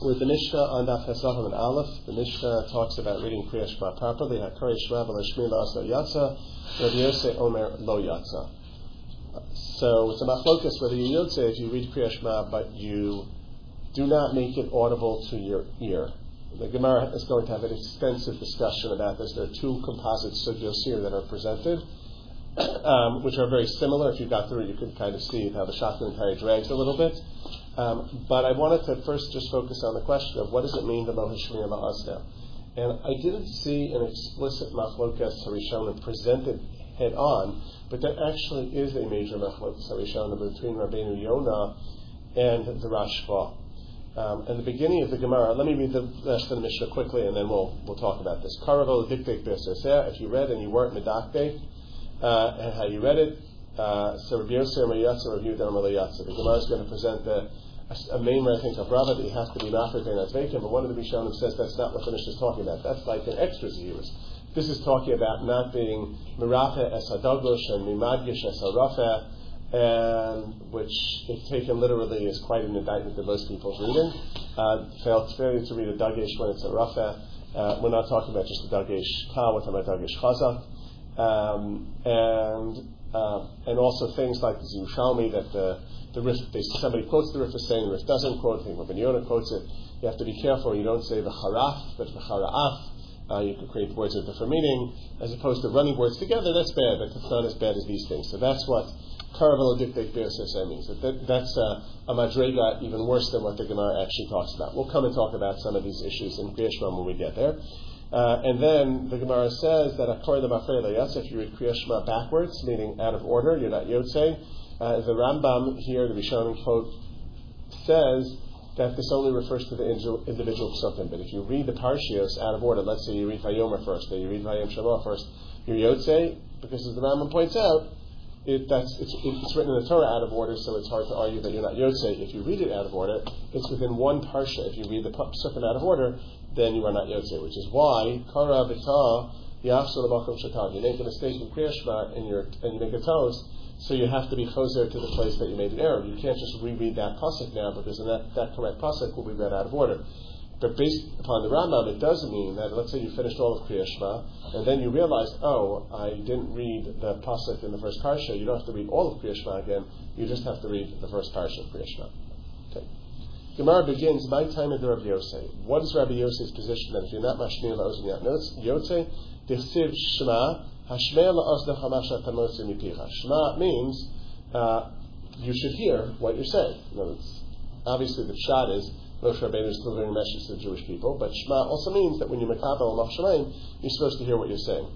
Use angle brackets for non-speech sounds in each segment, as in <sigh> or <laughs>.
with the Mishnah on Daf Hesachim and Aleph. The Mishnah talks about reading Kriya Shema properly. Hakari Shema v'lashmi la'asla yatsa, Rabbi Yosef Omer lo yatsa. So it's a machlokas whether you yotze if you read Kriya Shema, but you do not make it audible to your ear. The Gemara is going to have an extensive discussion about this. There are two composite sugyos here that are presented, <coughs> um, which are very similar. If you got through, it, you could kind of see how the shotgun entire drags a little bit. Um, but I wanted to first just focus on the question of what does it mean to lo hashmiya la'asna. And I didn't see an explicit machlokas harishonim presented head on, but there actually is a major machlokas harishonim between Rabbeinu Yonah and the Rashba. Um, and the beginning of the Gemara, let me read the rest of the Mishnah quickly, and then we'll we'll talk about this. Karavol diktek If you read and you weren't medakte, uh, and how you read it, uh, The Gemara is going to present the a main I think of Rava that has to be Mafred and Azvekim, but one of the Rishonim says that's not what the Mishnah is talking about. That's like an extra Zirus. This is talking about not being Mirafe es and Mimadgish es and which, if taken literally, is quite an indictment of most people's reading. Uh, failed failure to read a Dagesh when it's a Rafe. Uh, we're not talking about just a Dagesh Ka, we're talking about Dagesh Chazak. Um, and, uh, and also things like the Yerushalmi that the the somebody quotes the Rif as saying, the Rif doesn't quote it, Rabbi Yonah quotes it. You have to be careful. You don't say the haraf, but the hara'af. Uh, you could create words with different meaning, as opposed to running words together. That's bad, but it's not as bad as these things. So that's what Karavel dictate means. That, that, that's uh, a madrega even worse than what the Gemara actually talks about. We'll come and talk about some of these issues in Kriyashma when we get there. Uh, and then the Gemara says that according to Mafrei if you read Kriyashma backwards, meaning out of order, you're not Yotze, uh, the Rambam here, the Rishonim quote, says that this only refers to the individual psukim. But if you read the parshios out of order, let's say you read Vayomer first, then you read Vayom Shema first, you're Yotze, because as the Rambam points out, it, that's, it's, it's, written in the Torah out of order, so it's hard to argue that you're not Yotze. If you read it out of order, it's within one parsha. If you read the psukim out of order, then you are not Yotze, which is why Kara B'ta. You make a mistake in Kriyashma and, and you make a toast, so you have to be choser to the place that you made an error. You can't just reread that pasuk now because that, that correct pasuk will be read out of order. But based upon the Rambam, it does mean that let's say you finished all of Kriya Shema, and then you realized, oh, I didn't read the pasuk in the first parsha. You don't have to read all of Kriya Shema again. You just have to read the first parsha of Kriya Shema. Okay. Gemara begins, my time of the Rabbi Yosef. What is Rabbi Yosef's position that if you're not mashmir la'oz notes, Yotze, Dichsiv Shema, Hashmea Shema means uh, you should hear what you're saying. Obviously, the shot is Moshe Rabbeinu is delivering a message to the Jewish people, but Shema also means that when you makabel Machshamayim, you're supposed to hear what you're saying.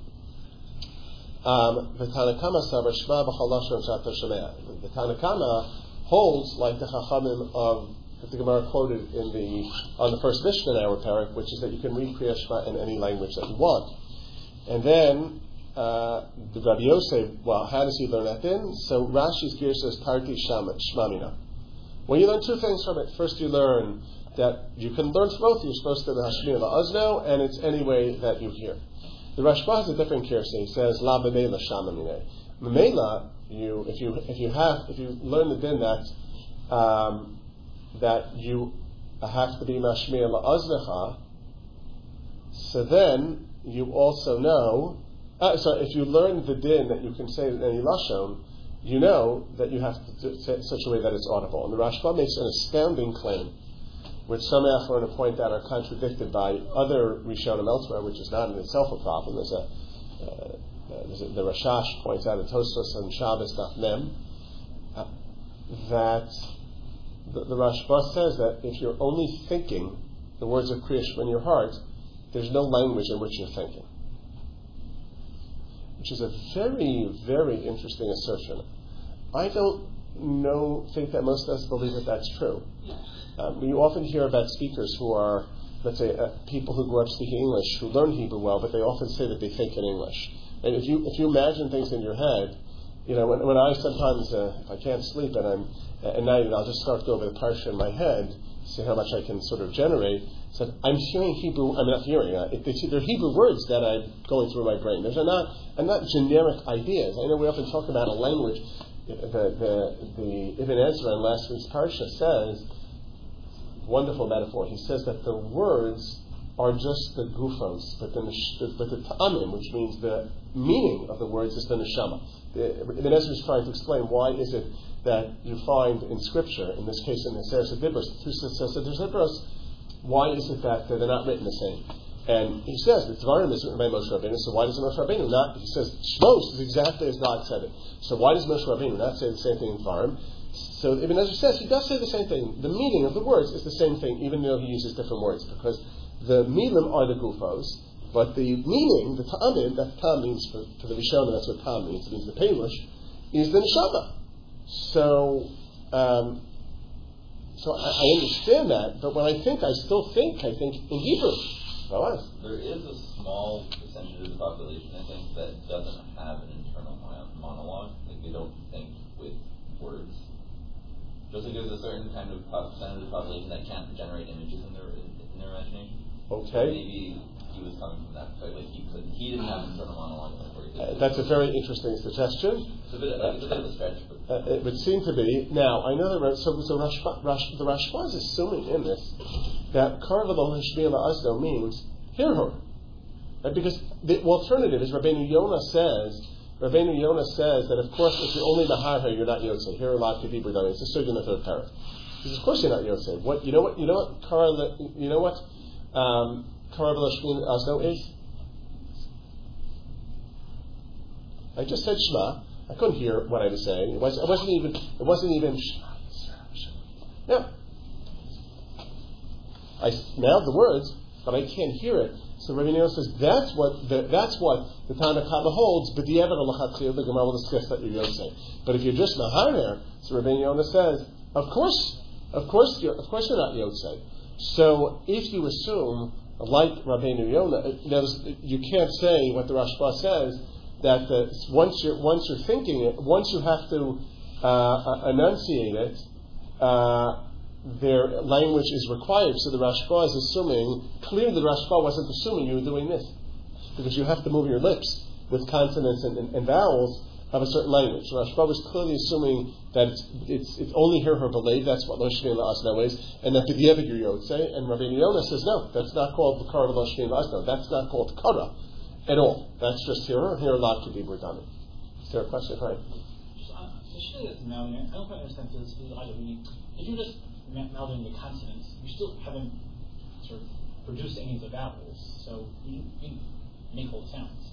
Um, the Tanakama Shema b'chalashon shato shemea. The Tanakama holds like the Chachamim of the Gemara quoted in the on the first Mishnah in our parak, which is that you can read Kriya Shema in any language that you want. And then uh, the Rabbi Yosef, well, how does he learn that then? So Rashi's gear says Tarti Shmamina. Well, you learn two things from it. First, you learn that you can learn from both. You're supposed to the Hashmir La'azno, and it's any way that you hear. The Rashba has a different so he says La B'meila Shamamine. Memela, you if you if you have if you learn the din that um, that you have to be Mashmir La'aznecha, so then you also know uh, so if you learn the din that you can say in any lashon, you know that you have to say it such a way that it's audible. And the Rashba makes an astounding claim, which some Achronim point out are contradicted by other Rishonim elsewhere, which is not in itself a problem. There's a, uh, there's a the Rashash points out in Tosfos and Shabbos Daf uh, that the, the Rashba says that if you're only thinking the words of Kriyash in your heart, there's no language in which you're thinking which is a very, very interesting assertion. I don't know, think that most of us believe that that's true. Um, you often hear about speakers who are, let's say, uh, people who grew up speaking English, who learn Hebrew well, but they often say that they think in English. And if you if you imagine things in your head, you know, when, when I sometimes, uh, if I can't sleep and I'm at night, and I'll just start to go over the parsha in my head, see how much I can sort of generate. So I'm hearing Hebrew. I'm not hearing. Uh, they're Hebrew words that I'm going through my brain. Those are not, are not generic ideas. I know we often talk about a language. The the the Ibn Ezra in last week's parsha says wonderful metaphor. He says that the words are just the gufos, but the, but the ta'amim, which means the meaning of the words, is the neshama. Ibn Ezra is trying to explain why is it that you find in Scripture, in this case in the through why is it that they're not written the same? And he says the Dvarim is written by Moshe Rabbeinu, so why does Moshe Rabbeinu not? He says Shmos is exactly as God said it. So why does Moshe Rabbeinu not say the same thing in Dvarim? So Ibn Ezra says he does say the same thing. The meaning of the words is the same thing, even though he uses different words, because the milim are the gufos, but the meaning, the ta'amim, that ta'am means for, for the Rishonah, that's what ta'am means, it means the Pelush, is the neshama. So, um, so I, I, understand that, but when I think, I still think, I think in Hebrew. There is a small percentage of the population, I think, that doesn't have an internal monologue. Like they don't think with words. Just like there's a certain kind of percentage of the population that can't generate images in their in their imagination. Okay. Maybe he was coming from that. Like he could, he didn't have internal monologue. Uh, that's a very interesting suggestion. It's a bit, it's a bit of a stretch. But. Uh, it would seem to be. Now, I know that so, so Rashba, Rash, the Rashba is assuming in this that Karvalo Hashmila Asdo means hear her. Right? Because the alternative is Rabbeinu Yonah says, Rabbeinu Yonah says that of course if you're only Mahar you're not Yotze. Here a lot of people It's a sugya in the third parak. He says, of course you're not Yotze. What you know what you know what Kar you know what um, Is? I just said Shema. I couldn't hear what I was saying. It, was, it wasn't even. It wasn't even. Yeah. I mouthed the words, but I can't hear it. So Rabbi says that's what the, that's what the Tanakh holds. But the Gemara will discuss that you're Yosef. But if you're just Maharer, so Rabbi Yonah says, of course, of course, you're, of course you're not Yosef. So if you assume, like Rabbeinu Yonah, you can't say what the Rashba says that the, once you're once you're thinking it, once you have to uh, enunciate it, uh, their language is required. So the Rashba is assuming clearly the Rashba wasn't assuming you were doing this because you have to move your lips with consonants and, and, and vowels of a certain language. So Rashba was clearly assuming that it's, it's, it's only here her believe, that's what Loshmin La'asna is, and that B'dievig say, and Rabbi Yonah says, no, that's not called the Kara Loshmin La'asna, that's not called Kara at all. That's just here, here a lot to be redundant. Is there a question? Right. Just, uh, I don't quite understand this either. If you're just melding the consonants, you still haven't sort of produced any of the vowels, so you, you make whole sounds.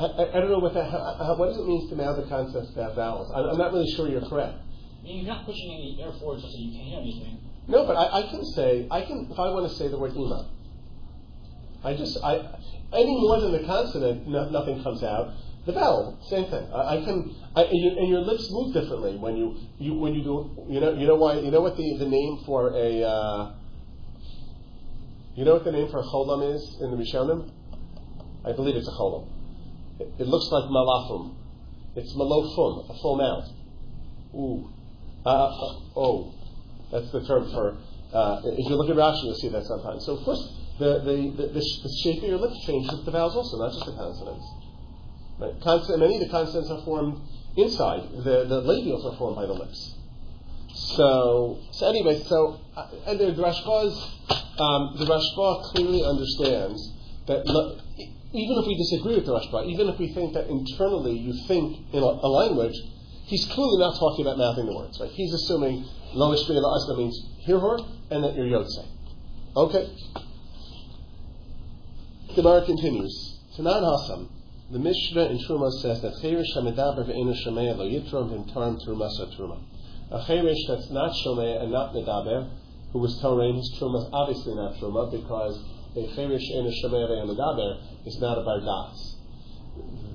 I, I, I don't know what that. How, what does it mean to mouth the concepts to have vowels? I, am not really sure you're correct. I mean, you're not pushing any air forward so you can't hear anything. No, but I, I can say I can if I want to say the word ima. I just I any more than the consonant, no, nothing comes out. The vowel, same thing. I, I can, I, and, you, and, your lips move differently when you, you when you do. You know, you know why? You know what the, the name for a. Uh, you know what the name for a cholam is in the Rishonim? I believe it's a cholam. It, looks like malafum. It's malofum, a full mouth. Ooh. Uh, uh, oh. That's the term for. Uh, if you look at Rashi, you'll see that sometimes. So, of course, the, the, the, the, shape of your lips changes the vowels also, not just the consonants. Right? Many of the consonants are formed inside. The, the labials are formed by the lips. So, so anyway, so uh, and the Rashba's, um, the Rashba clearly understands that even if we disagree with the Rashba, even if we think that internally you think in a, a language, he's clearly not talking about mouthing the words. Right? He's assuming lo asna means hear her and that you're yotze. Okay. The Gemara continues. Tanan Hasam. The Mishnah in Truma says that Cherish Hamidaber ve'enu lo yitrom v'imtarim Truma sa Truma. A Cherish that's not Shomea and not Medaber, who was Torah, his Truma is obviously not Truma because a Cherish enu Shomea ve'enu Medaber is not a Bardas.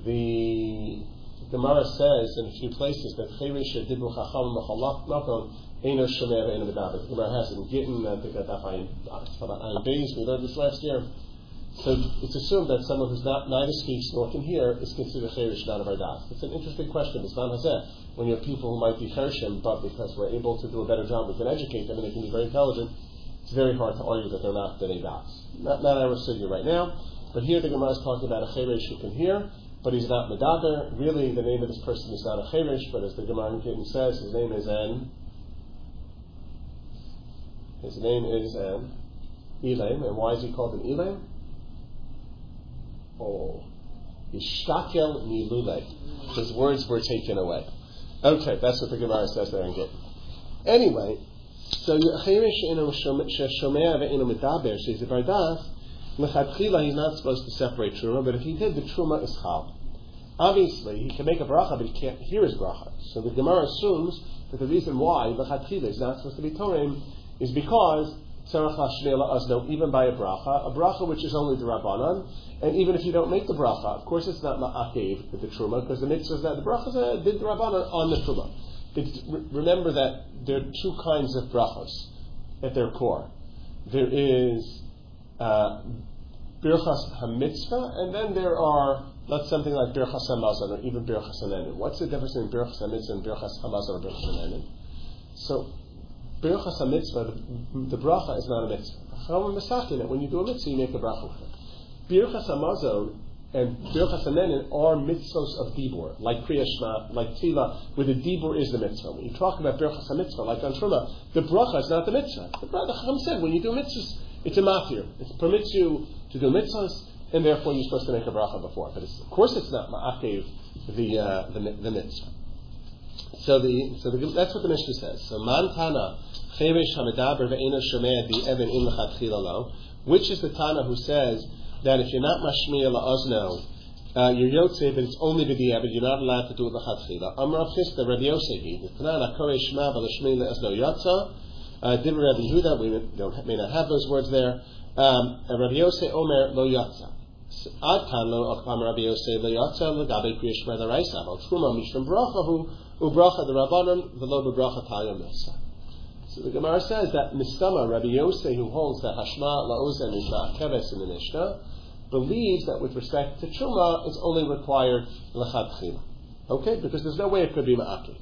The Gemara says in a few places that Cherish Dibu Chacham Machalach Makom enu Shomea ve'enu Medaber. The Gemara has it in Gittin, I uh, think that uh, Ayin Beis, we learned this last year. So it's assumed that someone who's not neither speaks nor can hear is considered cherish not of our das. It's an interesting question. Bisman Hazeh, when you have people who might be cherishim, but because we're able to do a better job, we can educate them and they can be very intelligent. It's very hard to argue that they're not b'nei das. Not, not our studio right now, but here the Gemara is talking about a cherish who can hear, but he's not medaber. Really, the name of this person is not a cherish, but as the Gemara in says, his name is an His name is an Elam, and why is he called an Elam? Oh, Ishtakel Milule. His words were taken away. Okay, that's what the Gemara says there in Gittin. Anyway, so Cherish Shomea Ve'enu Medaber, she's a Bardas, he's not supposed to separate Truma, but if he did, the Truma is Chal. Obviously, he can make a bracha, but he can't hear his bracha. So the Gemara assumes that the reason why Lechatchila is not supposed to be Torim is because Tzarech Lashmei Azno, even by a bracha, a bracha which is only the Rabbanan, and even if you don't make the bracha, of course it's not Ma'akev with the Truma, because the mitzvah is that the bracha did the Rabbanan on the Truma. It's, remember that there are two kinds of brachas at their core. There is uh, Birchas HaMitzvah, and then there are, let's something like Birchas HaMazon, or even Birchas HaNenin. What's the difference between Birchas HaMitzvah and Birchas HaMazon or Birchas HaNenin? So, Birchas HaMitzvah, the, the bracha is not a mitzvah. When you do a mitzvah, you make a bracha with it. Birchas HaMazon and Birchas HaNenin are mitzvos of Dibur, like Kriyashma, like Tila, where the Dibur is the mitzvah. When you talk about Birchas HaMitzvah, like on Truma, the bracha is not the mitzvah. The Chacham said, when you do mitzvahs, it's a mafir. It permits you to do mitzvahs, and therefore you're supposed to make a bracha before. But of course it's not ma'akev, the, uh, the, the mitzvah. So the so the, that's what the Mishnah says. So man tana cheresh hamedaber ve'ena shomea di even in lechatchila lo. Which is the tana who says that if you're not mashmiya la'ozno, uh, you're yotze, but it's only b'di'ah, but you're not allowed to do it lechatchila. Amar Chisda Rabbi Yosehi, the tana korei shma v'lashmi le'ozno yatza. Uh, Dibra Rabbi Yehuda, we may not have those words there. Um, Rabbi Yosef Omer lo yatza. Ad kan lo akam Rabbi Yosef lo yatza legabe kriya shma daraisa. Al truma mishram bracha hu ubracha the rabbanon v'lo bebracha tayom nasa. So the Gemara says that Mistama, Rabbi Yosef, who holds that Hashma La'ozen is Ma'akeves in the Mishnah, believes that with respect to Truma, it's only required Lechatchila. Okay? Because there's no way it could be Ma'akev.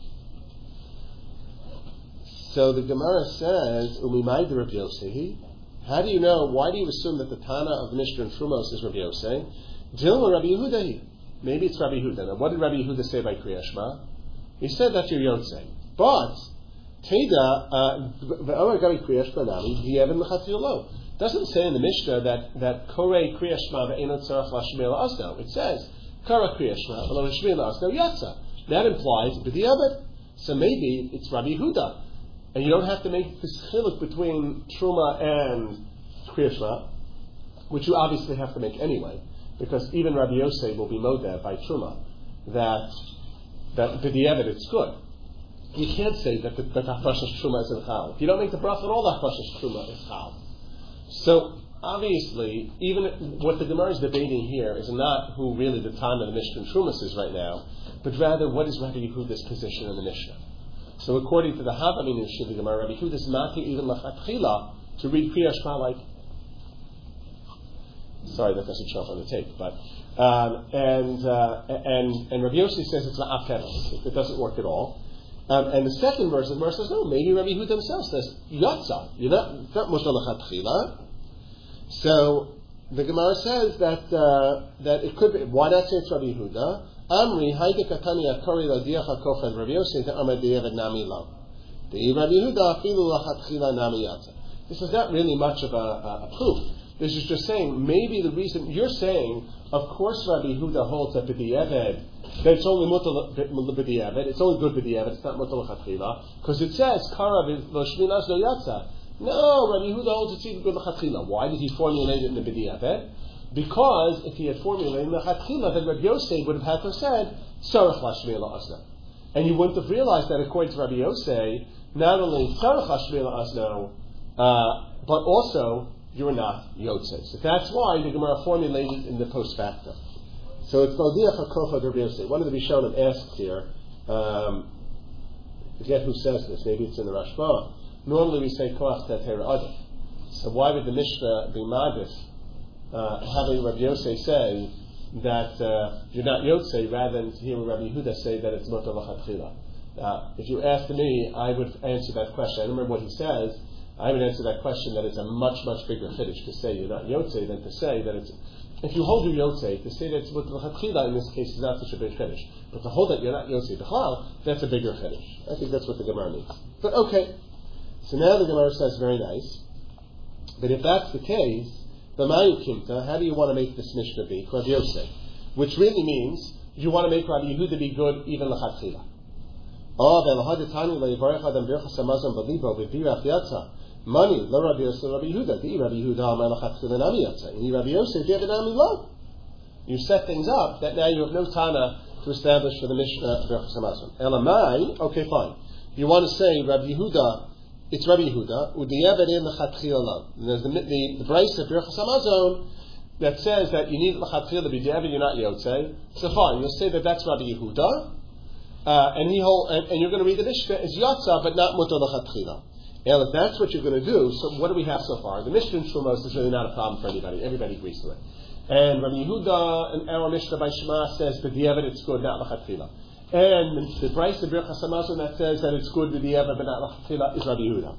So the Gemara says, Umimai de Rabbi Yosef, how do you know, why do you assume that the Tana of the Mishnah in Trumos is Rabbi Yosef? Dilma Rabbi Yehuda. Maybe it's Rabbi Yehuda. Now, what did Rabbi Yehuda say by Kriyashma? He said that you're Yosef. But, Uh, doesn't say in the Mishnah that, that Kore Kriyashma ve'enot tzarach lashmei asno. It says, Kara Kriyashma ve'lo lashmei asno yatsa. That implies b'di'abed. So maybe it's Rabbi Yehuda. And you don't have to make this chiluk between Truma and Kriyashma, which you obviously have to make anyway, because even Rabbi Yosef will be modeh by Truma, that, that b'di'abed it's good you can't say that the, that Hafashas Truma is in Chal. If you don't make the bracha at all, the Hafashas Truma is Chal. So, obviously, even what the Gemara is debating here is not who really the time of the Mishnah Trumas is right now, but rather what is Rabbi Yehuda's position in the Mishnah. So, according to the Havaminu of the Gemara, Rabbi Yehuda is not even lachatchila to read Kriyash like. Sorry, that doesn't show up on the tape, but um, and uh, and and Rabbi Yossi says it's not It doesn't work at all. Um, and the second verse, the verse says, no, maybe Rabbi Yehuda himself says, Yatza. You're not, not Moshe So, the Gemara says that, uh, that it could be, why not say it's Rabbi Yehuda? Amri, Haide Katani Akori Ladiach HaKofen, Rabbi Yosef, Amar Deyevad Nami Lo. The Rabbi Yehuda, Afilu Lachatchila Nami Yatza. This is not really much of a, a, a proof. This is just saying, maybe the reason, you're saying, of course Rabbi Yehuda holds that the B'di'eved, that it's only mutal b'di'evit, it's only good b'di'evit, it's not mutal l'chatchila, because it says, kara v'shminas no yatsa. No, Rabbi Yehuda holds it's even good l'chatchila. Why did he formulate it in the b'di'evit? Because if he had formulated the chatchila, then Rabbi Yosef would have had to have said, sarach lashmi la'asna. And you wouldn't have realized that according to Rabbi Yosef, not only sarach lashmi la'asna, uh, but also you're not Yotze. So that's why the Gemara formulated in the post facto. So it's Baldiach HaKofa Rabbi One of the Rishonim asks here, um, forget who says this, maybe it's in the Rashba. Normally we say Koach Teter Adif. So why would the Mishnah be Madif, uh, having Rabbi Yosef say that uh, you're not Yotze, rather than to hear Rabbi Yehuda say that it's Motor Lachatchila? Uh, if you asked me, I would answer that question. I remember what he says. I would answer that question that it's a much, much bigger finish to say you're not Yotze than to say that it's if you hold your Yotzei, to say that it's with in this case is not such a big finish. But to hold that you're not Yotzei B'chlal, that's a bigger finish. I think that's what the Gemara means. But okay. So now the Gemara says, very nice. But if that's the case, the Mayu Kimta, how do you want to make this Mishnah be? Rabbi Yosef. Which really means you want to make Rabbi Yehuda be good even lechatchila. Oh, ah, ve'lahadetani le'yivarech adam birchas hamazon b'libo v'birach yatza. Money, lo Rabbi Yosef, Rabbi Yehuda. Di Rabbi Yehuda amar lechatchila nami yatza. Ini Rabbi Yosef, David nami lo. You set things up that now you have no Tana to establish for the Mishnah birchas hamazon. Elamai, okay, fine. You want to say Rabbi Yehuda it's Rabbi Yehuda, Udiyavad in Lechatchila There's the, the, the Braisa of Birchas Hamazon that says that you need Lechatchila to be David, you're not Yotze. So fine, you'll say that that's Rabbi Yehuda, uh, and, he hold, and, and, you're going to read the Mishnah as Yotza, but not Mutter Lechatchila. And if that's what you're going to do, so what do we have so far? The Mishnah in Trumos is really not a problem for anybody. Everybody agrees to it. And Rabbi Yehuda and our Mishnah by Shema says that the evidence good, not Lechatchila. And the price of Birchas Hamazon that says that it's good with the Eva but not Lachatchila is Rabbi Yehuda.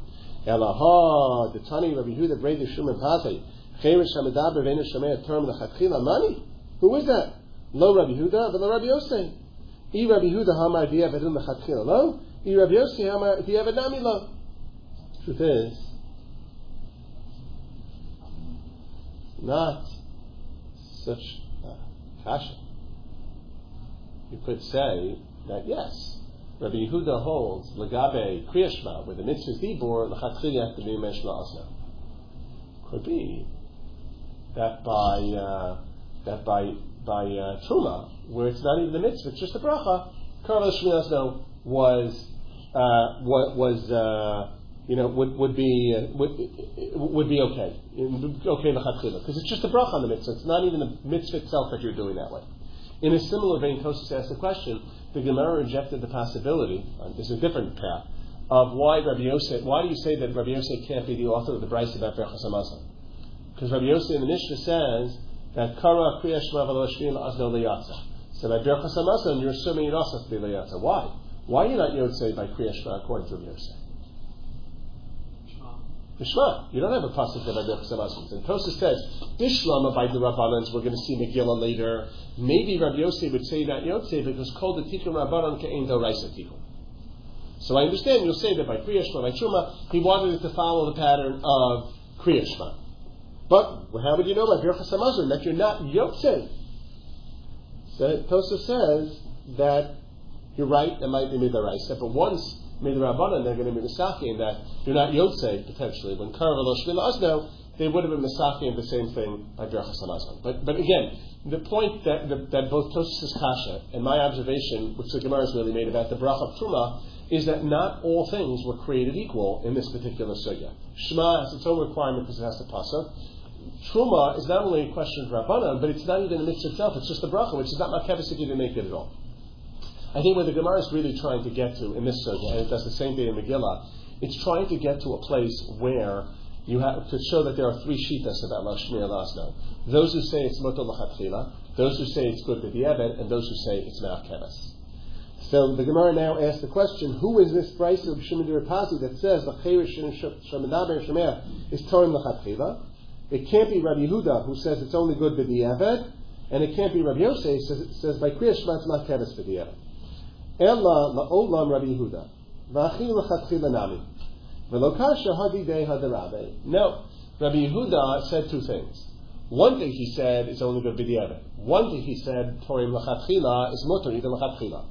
Elaha, the Tani Rabbi Yehuda, Brei the Shumim Pazei, Cherish Hamidaber, Vena Shemei, Term Lachatchila, money? Who is that? Lo Rabbi Yehuda, but Rabbi Yosef. I Rabbi Yehuda, Hamar Dieva, Dun Lachatchila, lo? I Rabbi Yosef, Hamar Dieva, Nami, lo? Truth is, not such a passion you could say that yes, Rabbi Yehuda holds legabe kriyashma with the mitzvah dibor lechatchili to be asna. Could be that by uh, that by by uh, truma, where it's not even the mitzvah, it's just a bracha. Karla Shmiasno was uh, was uh, you know would would be uh, would would be okay okay because it's just a bracha on the mitzvah. It's not even the mitzvah itself that you're doing that way. In a similar vein, Tosus asked the question, the Gemara rejected the possibility, uh, this is a different path, of why Rabbi Yosef, why do you say that Rabbi Yosef can't be the author of the Braisa about Berachas? Because Rabbi Yosef in the Mishnah says that Kara Kriya Shema V'Loshvin Azno Leyatza. So by Hamazon, you're assuming you're also to be Leyatza. Why? Why are you not Yotzei by Kriya according to Rabbi Yosef? Bishma. You don't have a pasuk that by Berchas Hamazon. And Tosus says, Bishlama by the Rabbanans, we're going to see Megillah later, Maybe Rabbi Yosef would say that Yosef because called the Tikkun Rabbanon Ke'en Raisa Tikkun. So I understand you'll say that by Kriyashma, by Truma, he wanted it to follow the pattern of Kriyashma. But well, how would you know by Birchas Hamazon that you're not Yosef? So Tosa says that you're right, it might be Midaraisa, but once Midarabbanan, they're going to be Misaki, that you're not Yosef, potentially. When Karav Shmil Azno, they would have been Misaki the same thing by Birchas Hamazon. But, but again, the point that, the, that both Tosus Kasha and my observation, which the Gemara has really made about the bracha Truma, is that not all things were created equal in this particular sugya. Shema has its own requirement because it has to pasa. Truma is not only a question of Rabbanan, but it's not even the mitzvah itself, it's just the bracha, which is not my you didn't make it at all. I think what the Gemara is really trying to get to in this sugya, and it does the same thing in Megillah, it's trying to get to a place where you have to show that there are three shitas about Lashmi Alasno. Those who say it's Moto Lachatchila, those who say it's good B'di'evet, and those who say it's Ma'af Keves. So the Gemara now asks the question, who is this price of Shimon Pazi that says L'cherish Shemadaber Shemeh is Torim Lachatchila? It can't be Rabbi Yehuda who says it's only good B'di'evet, and it can't be Rabbi Yosef says it says by Kriya Shema it's Ma'af Keves B'di'evet. Ella La'olam Rabbi Yehuda. V'achil Lachatchila Nami. No, Rabbi Yehuda said two things. One thing he said is only good b'diavad. One thing he said, Torim lachatchila, is mutter even lachatchila.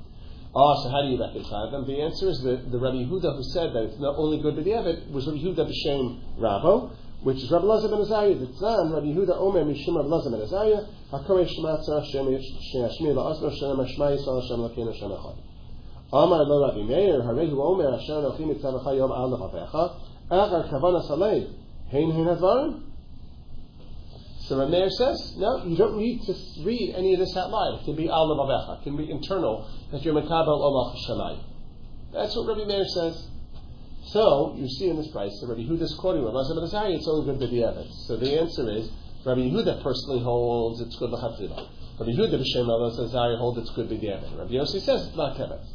Ah, so how do you reconcile them? The answer is that the Rabbi Yehuda who said that it's not only good b'diavad was Rabbi Yehuda b'shem Rabo, which is Rabbi Lazar ben Azariah. The tzan Rabbi Yehuda Omer mishum Rabbi Lazar ben Azariah. Hakorei shematzah shem shemi la'asno shem hashma yisrael shem lakeinu shem echad. Amar lo Rabbi Meir, Harehu Omer, Asher Anochim Mitzavacha Yom Al Lechavecha, Achar Kavana Saleh, Hein Hein Hadvarim. So Rabbi Meir says, no, you don't need to read any of this out loud. It can be Al Lechavecha, it can be internal, that you're Mekabel Olach Shamayim. That's what Rabbi Meir says. So, you see in this price, that Rabbi Yehuda's quoting Rabbi Lazar it's only good B'di'evet. So the answer is, Rabbi Yehuda personally holds it's good L'chatzilah. Rabbi Yehuda B'Shem Rabbi Lazar holds it's good B'di'evet. Rabbi Yossi says it's not Tevet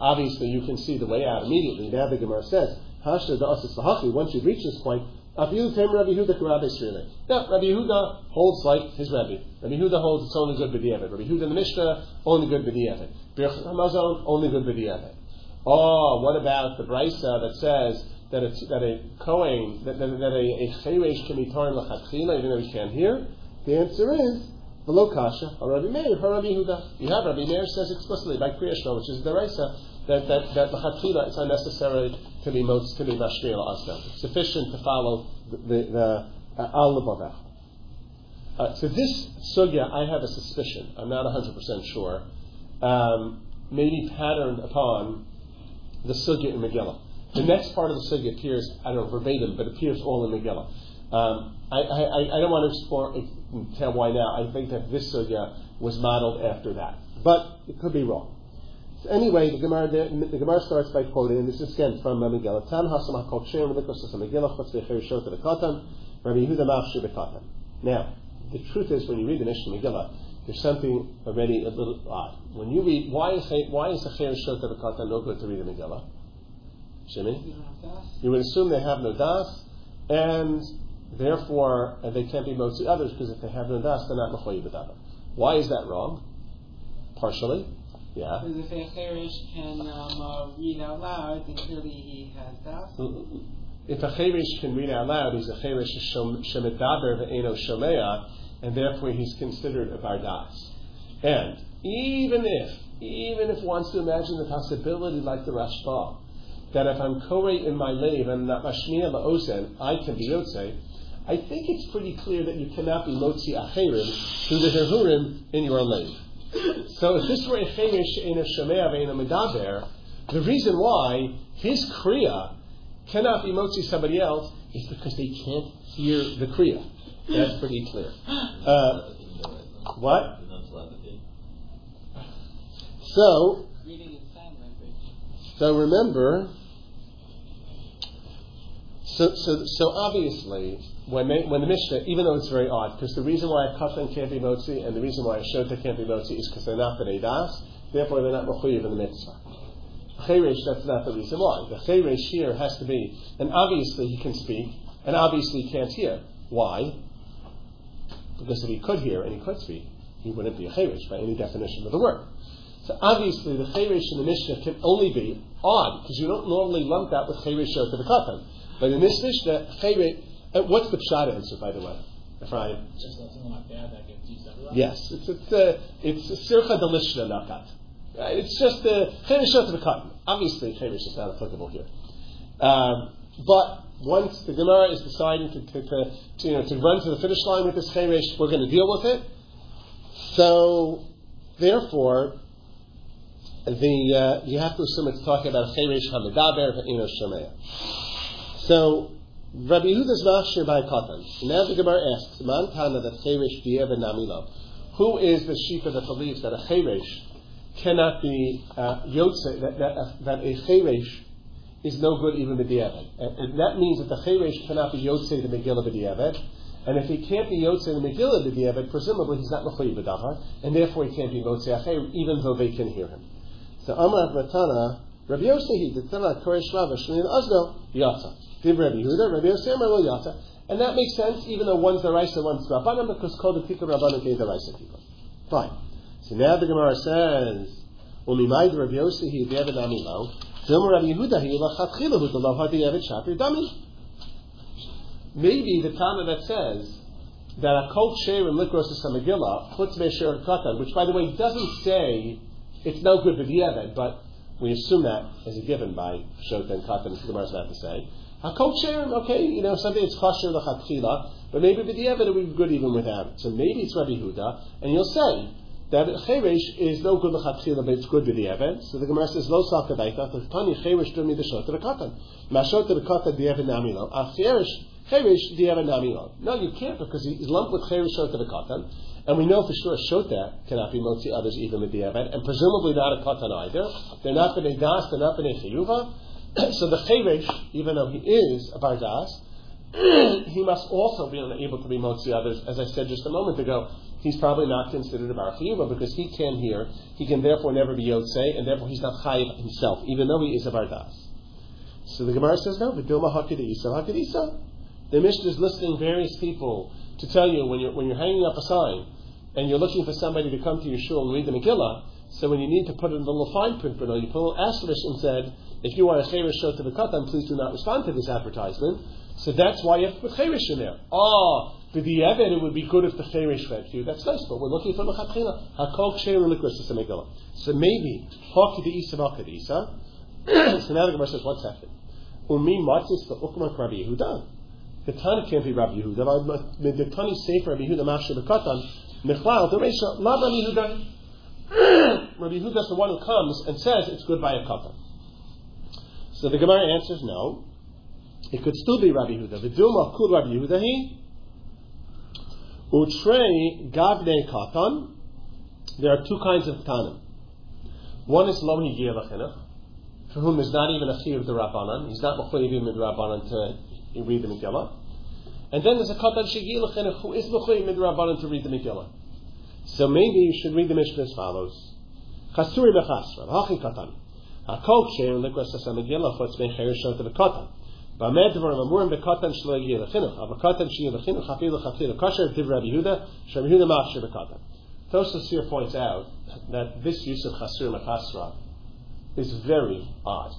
obviously you can see the way out immediately. Now the Gemara says, Hashda da'asis lahachi, once you reach this point, Afilu Rabbi Yehuda. Yeah, Rabbi Yehuda holds like his Rabbi. Rabbi Yehuda holds it's only good b'di'evet. Rabbi Yehuda in the Mishnah, only good b'di'evet. Birchas Hamazon, only good b'di'evet. Oh, what about the Brisa that says that a, that a Kohen, that, that, that a, a can be torn l'chatchila, even though he can't hear? The answer is, V'lo kasha, Rabbi Meir, Rabbi Yehuda. You have Rabbi Meir says explicitly by Kriya Shema, which is the Raisa, that that that l'chatchila it's unnecessary to be most to be mashmir asna. Sufficient to follow the the, the uh, uh, so this sugya, I have a suspicion. I'm not 100% sure. Um, maybe patterned upon the sugya in Megillah. The next part of the sugya appears, I don't know verbatim, but appears all in Megillah. Um, I, I, I, don't want to explore, tell why now. I think that this uh, sugya was modeled after that, but it could be wrong. So anyway, the Gemara, the, the Gemara starts by quoting, and this is again from Megillah. Tan hasam hakol shem v'likos Megillah chutz v'cherishot v'katan, Rabbi Yehuda mafshir v'katan. Now, the truth is, when you read the Mishnah Megillah, there's something already a little odd. When you read, why is why is the Cher Shot of Katan no good to read the Megillah? Shimmy? You would assume they have no das, and therefore they can't be motzi others because if they have no das, they're not mechoyi b'dava. Why is that wrong? Partially, yeah. Because if a cherish can um, uh, read out loud, then clearly he has das. If a cherish can read out loud, he's a cherish shemedaber ve'eno shomea, and therefore he's considered a bardas. And even if, even if wants to imagine the possibility, like the Rashba, that if I'm korei in my lave and not mashmiya la'ozen, I can be yotze, I think it's pretty clear that you cannot be motzi acherim through the herhurim in your lave. So if this were a cherish in a shomea ve'in a medaber, the reason why his kriya cannot be motzi somebody else is because they can't hear the kriya. That's pretty clear. Uh, what? So, so remember, so, so, so obviously, when, when the Mishnah, even though it's very odd, because the reason why a katan can't be motzi and the reason why a shota can't be motzi is because they're not b'nei das, therefore they're not mechuyev in the mitzvah. Cheresh, that's not the reason why. The cheresh here has to be, and obviously he can speak, and obviously he can't hear. Why? Because if he could hear and he could speak, he wouldn't be a Cherish by any definition of the word. So obviously the Cherish in the Mishnah can only be odd, because you don't normally lump that with Cherish to the Katan. But in this Mishnah, uh, what's the Pshat answer, by the way? Ephraim? Just something like that that gets used Yes, it's, it's, uh, it's Sircha Delishna Nakat. It's just the Cherish to the Katan. Obviously, Cherish is not applicable here. Um, but once the Gemara is deciding to, to, to, to, you know, to run to the finish line with this Cheresh, we're going to deal with it. So, therefore, the, uh, you have to assume it's talking about a Cheresh Hamidaber Ve'ino Shemea. So, Rabbi Yehuda's Machshir by Katan. Now the Gemara asks, Man Tana that Cheresh Diev Namilo. Who is the sheep that believes that a Cheresh cannot be uh, Yotze, that, that, uh, that a Cheresh is no good even b'diavad. And, and that means that the Cheresh cannot be Yotze the Megillah b'diavad. And if he can't be Yotze the Megillah b'diavad, presumably he's not Mechoyi b'davar, and therefore he can't be Motze Acher, even though they can hear him. So Amar Matana, Rabbi Yosehi, the Tanah Koresh Rava, Shmin Azno, Yata. Dib Rabbi Yehuda, Rabbi Yosef Amar Yata. And that makes sense, even though one's the Raisa, one's the Rabbanim, because called the Tikkur Rabbanim gave the Raisa people. Fine. So now the Gemara says, Umimai Rabbi Yosehi, David Amilo, Maybe the Tana that says that a kol share in likros is Megillah, chutz me'sher katan, which by the way doesn't say it's no good b'diavad, but we assume that as a given by shot and katan, the Gemara is about to say. A kol share, okay, you know, something that's kosher l'chatchila, but maybe b'diavad it would be good even without it. So maybe it's Rabbi Huda, and you'll say, that cheresh is no good lechatchila, but it's good with the event. So the Gemara says, "Lo salka daita." The tani cheresh me the shot the katan. To the katan the event namilo. A ah, cheresh cheresh the event namilo. No, you can't because he's lumped with cheresh shot the katan, and we know for sure shota cannot be motzi others even with the event, and presumably not a katan either. They're not a das, they're not a chiyuva. <clears throat> so the cheresh, even though he is a bardas, <clears throat> he must also be unable to be motzi others, as I said just a moment ago he's probably not considered a bar chiyuva because he can hear. He can therefore never be yotzei, and therefore he's not chayiv himself, even though he is a bardas. So the Gemara says no. V'dilma hakadisa hakadisa. The Mishnah is listing various people to tell you when you're when you're hanging up a sign and you're looking for somebody to come to your shul and read the Megillah. So when you need to put in the little fine print, Bruno, you put a little asterisk and said, if you are a cherish show to the katan, please do not respond to this advertisement. So that's why you have to put cherish in there. Ah, oh, but the evid, it would be good if the cherish went you. That's nice, but we're looking for lechatchila. Hakol ksher likros is a So maybe hok the isa the isa. So now the Gemara says, one second. Umi matzis the ukma Rabbi Yehuda. The Tana can't be Rabbi Yehuda. The Tani say for Rabbi Yehuda mashal the katan. Mechlal the reisha la Rabbi Yehuda. <clears throat> Rabbi Yehuda is the one who comes and says it's good by a katan. So the Gemara answers no. It could still be Rabbi Yehuda. Viduma kul Rabbi Yehuda he. Utrei gavne katan. There are two kinds of tanim. One is lo higia for whom there's not even a of the Rabbanan. He's not Mechoyim with the Rabbanan to read the Megillah. And then there's a Katan Shegi Lechenech who is Mechoyim with the Rabbanan to read the Megillah. So maybe you should read the Mishnah as follows. Chasuri bechasra, v'hachi katan. Hakol ksher likwas asa Megillah chutz ben cheir shot v'katan. B'amed dvar amurim lechinuch. Av'katan shi lechinuch hafi lechafi lekasher div Rabbi Yehuda, Shem Yehuda machshir b'katan. Tosos here points out that this use of chasur mechasra is very odd.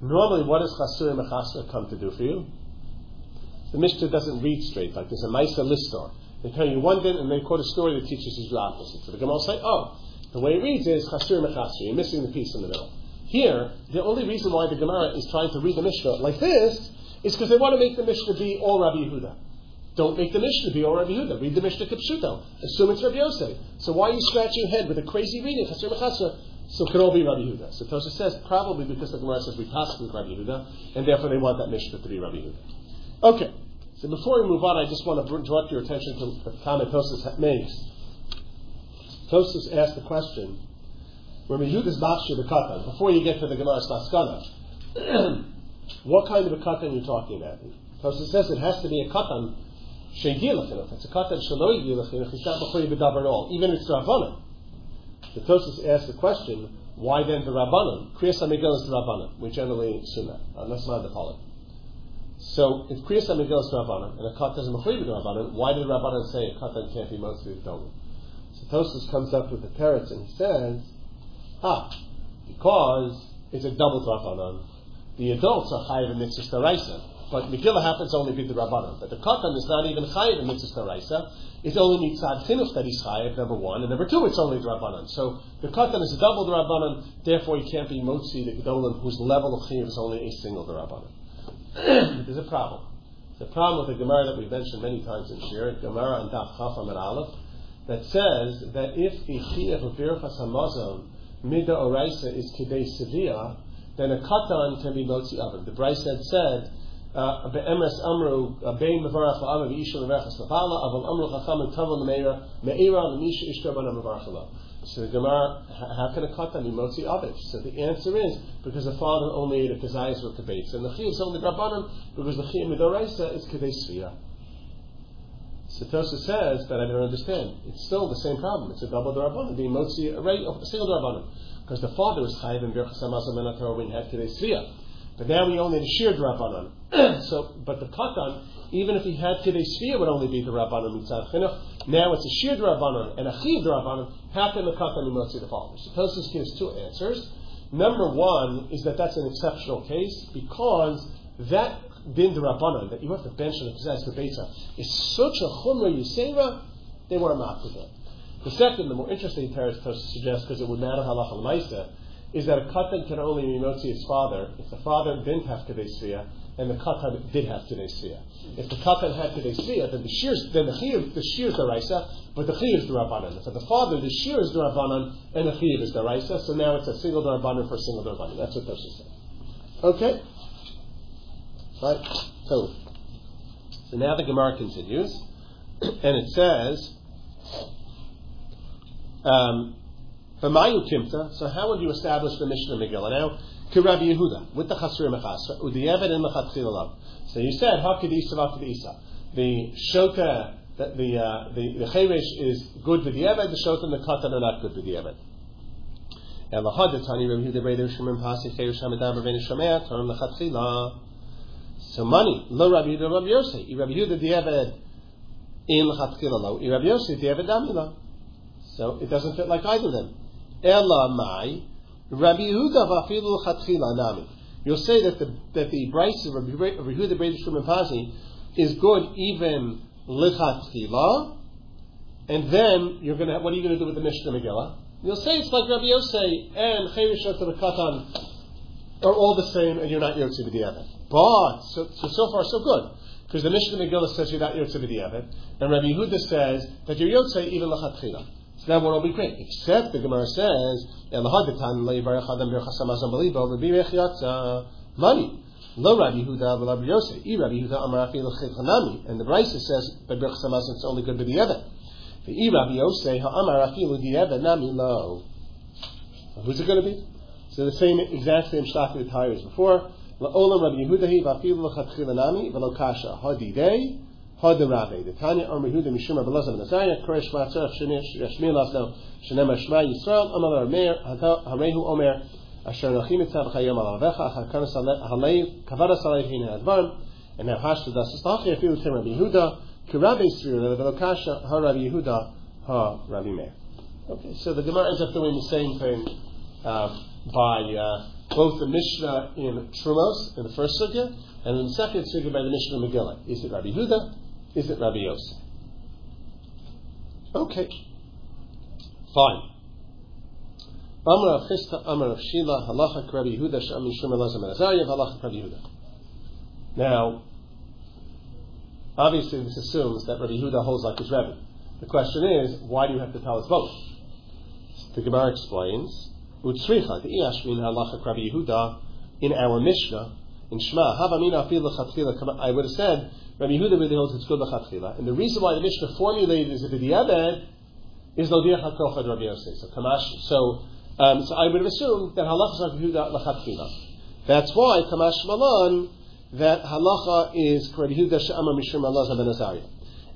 Normally, what does Chasur and Mechasra come to do for you? The Mishnah doesn't read straight, like there's a Maisa Listor. They tell you one thing and they quote a story that teaches you the opposite. So the Gemara will say, oh, the way it reads is Chasur Mechasra. You're missing the piece in the middle. Here, the only reason why the Gemara is trying to read the Mishnah like this is because they want to make the Mishnah be all Rabbi Yehuda. Don't make the Mishnah be all Rabbi Yehuda. Read the Mishnah Kipshuto. Assume it's Rabbi Yosef. So why are you scratching your head with a crazy reading, Chasur Mechasra? So it could all be Rabbi Yehuda. So Tosha says probably because the Gemara says we pass with Rabbi Yehuda, and therefore they want that Mishnah to be Rabbi Yehuda. Okay. So before we move on, I just want to direct your attention to the comment Tosas makes. Tosas asked the question, Rabbi Yehuda's Machshir the Katan, before you get to the Gemara's Maskana, <clears throat> what kind of a Katan are you talking about? Tosas says it has to be a Katan Shegilachinach. It's a Katan Shaloi. It's not before you bedavar at all, even if it's Rabbanim. The Tosus asks the question, why then the Rabbanon? Kriyas HaMegillah is the Rabbanon. We generally assume that, unless not the following. So, if Kriyas HaMegillah is the Rabbanon, and a Katan is Mechuyev the Rabbanon, why did the Rabbanon say a Katan can't be mostly Dolim? So Tosus comes up with the parrots and he says, ah, because it's a double Rabbanon. The adults are Chayiv and Mitzvah but Megillah happens only with the Rabbanon. But the Katan is not even Chayiv in Mitzvah Daraisa. It only needs Tzad Chinuch that he's Chayiv, number one. And number two, it's only the Rabbanon. So the Katan is a double the Rabbanon, therefore he can't be Motzi, the Gedolim, whose level of Chayiv is only a single the Rabbanon. There's a problem. The problem with the Gemara that we've mentioned many times in Shir, Gemara and Daf Chafam and Aleph, that says that if of Birchas HaMazon, Mida Oraisa is Kidei Sevilla, then a Katan can be Motzi Oven. The Braisa had said, uh, be'emes amru uh, bein mevarach la'ava v'isha l'rechas l'pala aval amru chacham and tava l'meira me'ira l'misha ishta bana mevarach lo. So the Gemara, how can a katan be motzi aviv? So the answer is because the father only ate if his eyes were kabeitz, and the chiyuv is only rabbanon because the chiyuv midoraisa is kadei svira. Satosa says that I don't understand. It's still the same problem. It's a double rabbanon being motzi a, a single rabbanon because the father is chayiv in birchas hamazon menator when he had kadei svira. But now we only the sheer Rabbanon. so, but the Katan, even if he had Kidei Shviyah, would only be the Rabbanon Mitzad Chinuch. Now it's a sheer Rabbanon and a Chiv Rabbanon. How can the Katan be the followers? So Tosus gives two answers. Number one is that that's an exceptional case because that bin the Rabbanon, that you have to bench and possess the Beta, is such a Chumra Yisera, they were not with it. The second, the more interesting Tosus suggests, because it would matter halacha l'maisa, is that a katan can only be motzi his father if the father didn't have kadei and the katan did have kadei If the katan had kadei then the shears, then the chiyuv, the shear is the raisa, but the chiyuv is the rabbanan. For the father, the shear is the rabbanan, and the chiyuv is the raisa. So now it's a single rabbanan for a single rabbanan. That's what Tosha said. Okay, right. So, so now the Gemara continues, and it says. Um, so how would you establish the Mishnah Megillah now? To Rabbi Yehuda, with the Chasur Mechasra, Udiyeved and Mechatchil So you said, Hakadisa Vakadisa. The Shota, the, the, uh, the, the Cheresh is good with the Eved, the Shota and the Katan are not good with the Eved. So money, lo Rabbi Yehuda, Rabbi Yosef. Rabbi Yehuda, the Eved, in Lechatchila lo. Rabbi Yosef, the Eved, Damila. So it doesn't fit like either of them. Ela mai, Rabbi Yehuda vafilu chatchila nami. You'll say that the that the Braisa of Rabbi Yehuda Bredish from Pazi is good even lichatchila, and then you're gonna what are you gonna do with the Mishnah Megillah? You'll say it's like Rabbi Yosei and the Katan are all the same, and you're not Yotze B'di'evet. But so, so so far so good. Because the Mishnah Megillah says you're not Yotze B'di'evet, and Rabbi Yehuda says that you're Yotze even Lachatchila. So that would all be great. Except the Gemara says, Money. Lo Rabbi Yehuda, Rabbi Yosef. I Rabbi Yehuda Amar Afilu. And the Braisa says, by Birchas Hamazon, it's only good B'di'evet. The I Rabbi Yosef, Afilu Nami Lo. Who's it going to be? So the same, exact same shtafi attire as before. Rabbi Yehuda hi v'afilu kasha hadirabe. The Tanya Yehuda Mishum Rabbi Koresh Matzah Shema Yisrael Harehu Omer Asher Chayim Al Avecha Halev Kavadas Alev Hina Advarim and now Tim Rabbi Yehuda v'lo kasha ha Rabbi Yehuda ha Rabbi Meir. Okay, so the Gemara ends up doing the same thing uh, by uh, both the Mishnah in Trumos in the first sugya, and in the second sugya by the Mishnah Megillah. Is it Rabbi Huda? Is it Rabbi Yosef? Okay, fine. Amar of Chista, Amar of Shila, Halacha Rabbi Yehuda, Shami Shum Elazar Azariah, Halacha Rabbi Yehuda. Now, obviously, this assumes that Rabbi Yehuda holds like his Rebbe. The question is, why do you have to tell us both? The Gemara explains Utsricha, the Iyashmin halacha Rabbi Yehuda in our Mishnah in Shema. Havamina afil lechatchila. I would have said Rabbi Yehuda really holds it's good lechatchila, and the reason why the Mishnah formulated is a b'di'eved is lo diach hakochad Rabbi Yosef. So kamash. So um, so I would have assumed that halacha Rabbi Yehuda lechatchila. That's why kamash malan that halacha is Rabbi Yehuda she'amar mishum Allah ben Azariah.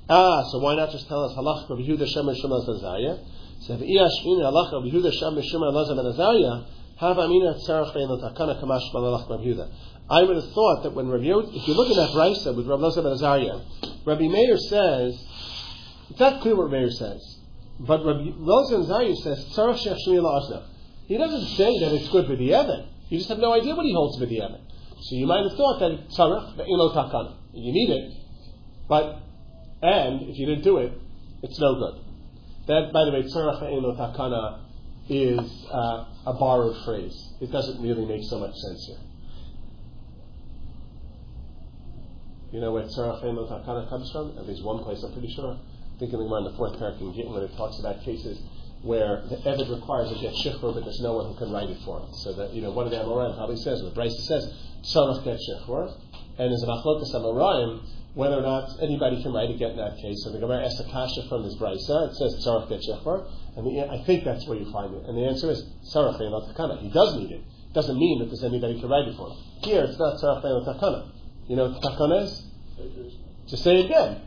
Ah, so why not just tell us halacha Rabbi Yehuda she'amar mishum Allah Azariah? So if Iyashmin halacha Rabbi Yehuda Sham B'Shimon Elazar Ben Azariah, have Amina Tzarach Bein L'Takana Kamash Malalach Rabbi Yehuda. I would have thought that when Rabbi if you look at that Braisa with Rabbi Elazar Ben Azariah, Rabbi Meir says, it's not clear what Meir says, but Rabbi Elazar Ben Azariah says Tzarach Shech Shmi La'asna. He doesn't say that it's good for the Evan. You just have no idea what he holds for the Evan. So you might have thought that it's Tzarach Be'ilo Takana. You need it, but, and if you didn't do it, it's no good. That, by the way, tzarach eno takana is uh, a borrowed phrase. It doesn't really make so much sense here. You know where tzarach eno takana comes from? At least one place, I'm pretty sure. I think in the in the fourth paragraph when it talks about cases where the Evid requires a get shichur, but there's no one who can write it for him. So that, you know, one of the Amoraim probably says, what Braisa says, tzarach get shichur, and as a machlokas Amoraim, whether or not anybody can write a get in that case. So the Gemara asks a kasha from his Braisa. It says tzarach get shechvar, and the, I think that's where you find it. And the answer is tzarach takana. He does need it. Doesn't mean that there's anybody can write it for him. Here it's not tzarach takana. You know what takana is? Just say it again.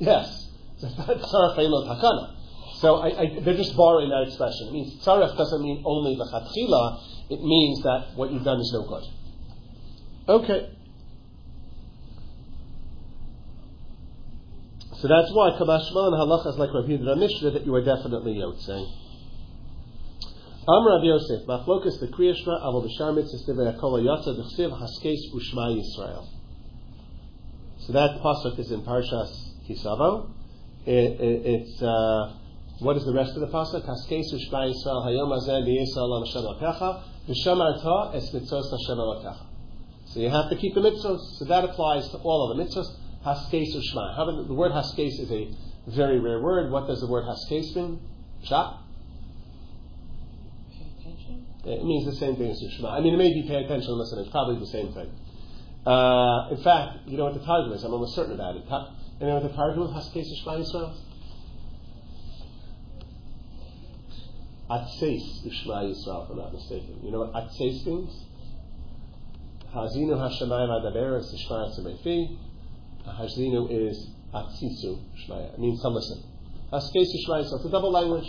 Yes, it's not tzarach takana. So I, I, they're just borrowing that expression. It means tzarach doesn't mean only lechatchila. It means that what you've done is no good. Okay. So that's why Kamashma and Halacha is like Rabbi Yehuda Mishnah that you are definitely Yotzei. Am Rabbi Yosef, Machlokas the Kriyashma, Avol B'Shar Mitzvah Stivei Akol Yotza D'Chsiv Haskes Ushma Yisrael. So that pasuk is in Parshas Kisavo. It, it, it's uh, what is the rest of the pasuk? Yisrael Hayom Azeh B'Yisrael Lam Hashem Akecha V'Shamarta Es Mitzvos Hashem. So you have to keep the mitzvahs. So that applies to all of the Ushma. How the word Haskes is a very rare word. What does the word Haskes mean? Shah? It means the same thing as Ushma. I mean, it may be pay attention and listen. It's probably the same thing. Uh, in fact, you know what the targum is. I'm almost certain about it. You know what the targum of Haskes Ushma Yisrael? Atseis Ushma Yisrael, if I'm not mistaken. You know what Atseis means? Hazinu Hashemayim Adaber Sishma Atzemefi. Hashzinu is Atzisu Shmaya. It means to listen. Haskesu Shmaya, so it's a double language.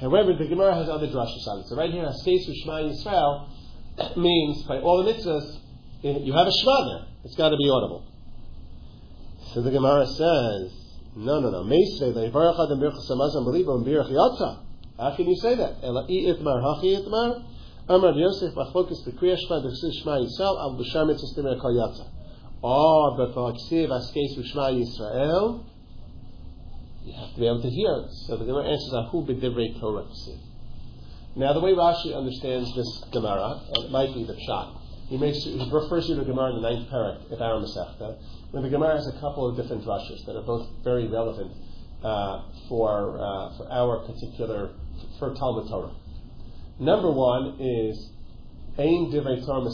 However, the Gemara has other drashas on it. So right here, Haskesu Shmaya Yisrael <coughs> means by all the mitzvahs, you have a Shema there. It's got to be audible. So the Gemara says, no, no, no. Meisvei le'varach adam birchas hamazon belibo and. How can you say that? Ela itmar hachi itmar. Amar Yosef machlokas b'kriyas shma b'chsiv shma Yisrael al b'shar mitzvah kol yatza. Oh, ah, but for ksiv askeis v'shma Yisrael, you have to be able to hear. So the Gemara answers, Ahu b'divrei Torah ksiv. Now, the way Rashi understands this Gemara, it might be the Pshat, he makes he refers to Gemara in the ninth parak of our Masechta, the Gemara has a couple of different drushes that are both very relevant uh, for uh, for our particular for Talmud Torah. Number one is Ein Divrei Torah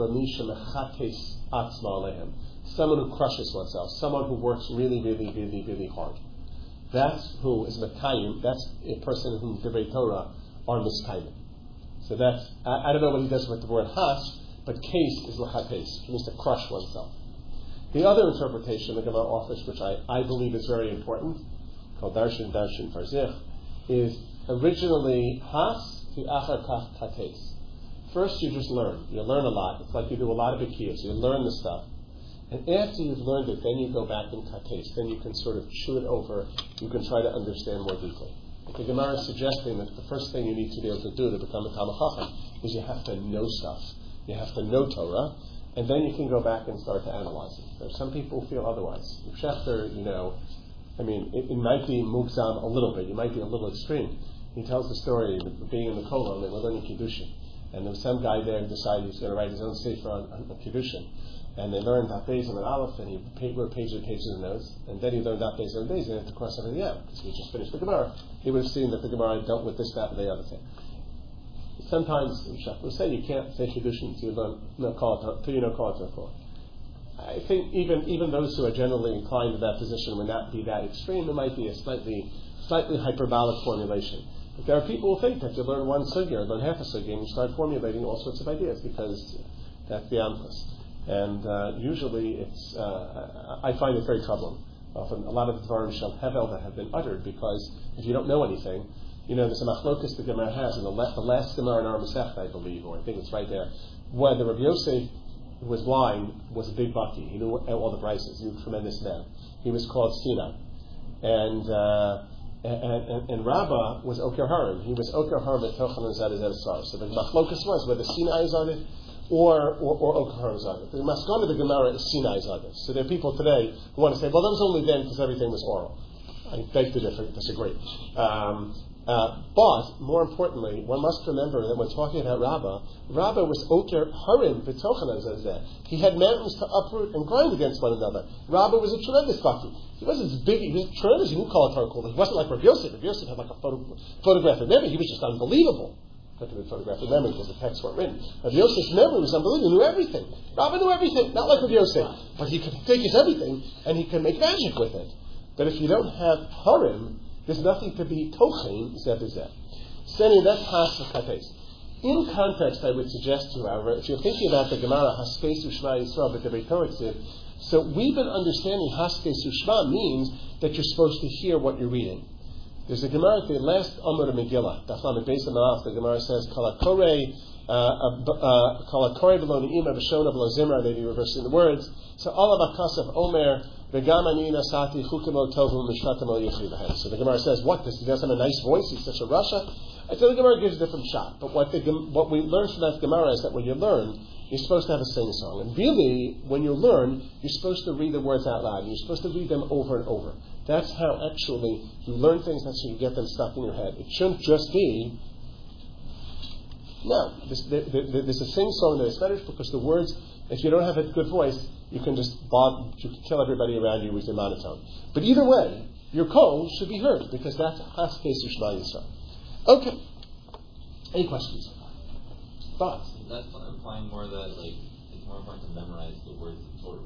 Amisha Mechates Atzma. Someone who crushes oneself, someone who works really, really, really, really hard. That's who is Mekayim, that's a person whom Divrei Torah are Miskayim. So that's, I, I, don't know what he does with the word has, but case is Lachates. It means to crush oneself. The other interpretation the Gemara offers, which I, I believe is very important, called Darshan Darshan Farzich, is originally has to achar kach kates. First, you just learn. You learn a lot. It's like you do a lot of ikiyas. You learn the stuff. And after you've learned it, then you go back and kates. Then you can sort of chew it over. You can try to understand more deeply. The Gemara is suggesting that the first thing you need to be able to do to become a Talmud is you have to know stuff. You have to know Torah, and then you can go back and start to analyze it. There some people who feel otherwise. Schechter, you know, I mean, it, it might be mugzam a little bit. You might be a little extreme. He tells the story of being in the kollel and they were learning kiddushin, and there was some guy there who decided he was going to write his own sefer on, on, on kiddushin. And they learned that Beis and Aleph, and he wrote pages and pages of notes. And then he learned that Beis and Beis, and had to cross everything out because he just finished the Gemara. He would have seen that the Gemara dealt with this, that, and the other thing. Sometimes Shach will say you can't say Kiddushin until you learn no call till you know call to I think even even those who are generally inclined to that position would not be that extreme. It might be a slightly slightly hyperbolic formulation. But there are people who think that you learn one sugya learn half a sugya and you start formulating all sorts of ideas because that's the amphas. And uh, usually it's, uh, I find it very troubling. Often a lot of the Dvarim Shel Hevel that have been uttered because if you don't know anything, you know, there's a machlokas the Gemara has, in the, le- the last Gemara in our Masech, I believe, or I think it's right there, where the Rabbi Yosef was blind was a big baki. He knew all the prices. He was a tremendous man. He was called Sinai. And, uh, and, and, and Rabbah was Oker Harim. He was Oker Harim at Tochan and Zad So the machlokas was whether Sinai is on it or or, or Oklahoma Zagat. The Maskana of the Gemara is Sinai Zagat. So there are people today who want to say, well, that was only then because everything was oral. I beg to differ, disagree. Um, uh, but more importantly, one must remember that when talking about Rabbah, Rabbah was Oker Harim B'Tochanan He had mountains to uproot and grind against one another. Rabbah was a tremendous baki. He wasn't as big, he was tremendous, he knew Kalatar He wasn't like Rav Yosef. Rav Yosef had like a photo, photograph of memory. He was just unbelievable got to be photographic memory because the texts weren't written. But Yosef's memory was unbelievable. He knew everything. Rabbi knew everything, not like with Yosef. But he could take his everything and he could make magic with it. But if you don't have Harim, there's nothing to be Tochin, Zebizeh. Sending that past the In context, I would suggest to you, however, if you're thinking about the Gemara, Haskes Ushma Yisrael, but the so we've been understanding Haskes Ushma means that you're supposed to hear what you're reading. There's a Gemara at the last Amr Megillah, Daflam Beis Ma'af, the Gemara says, Kalakore, uh, uh, Kalakore below Ne'ima, B'shona below Zimra, maybe reversing the words. So, Allah Bakasaf Omer, V'gam ani nasati chukimo tovu mishatamo yichri So the Gemara says, what, does he does have a nice voice, he's such a Rasha? I tell the Gemara gives a different shot. But what, the, what we learn from that Gemara is that when you learn, you're supposed to have a sing song. And really, when you learn, you're supposed to read the words out loud. You're supposed to read them over and over. That's how actually you learn things, that's how you get them stuck in your head. It shouldn't just be, no, there's a sing song that is better because the words, if you don't have a good voice, you can just bob, you can kill everybody around you with your monotone. But either way, your call should be heard because that's Haskes Yishma Yisrael. Okay. Any questions? Thoughts? That's implying more that like it's more important to memorize the words of Torah.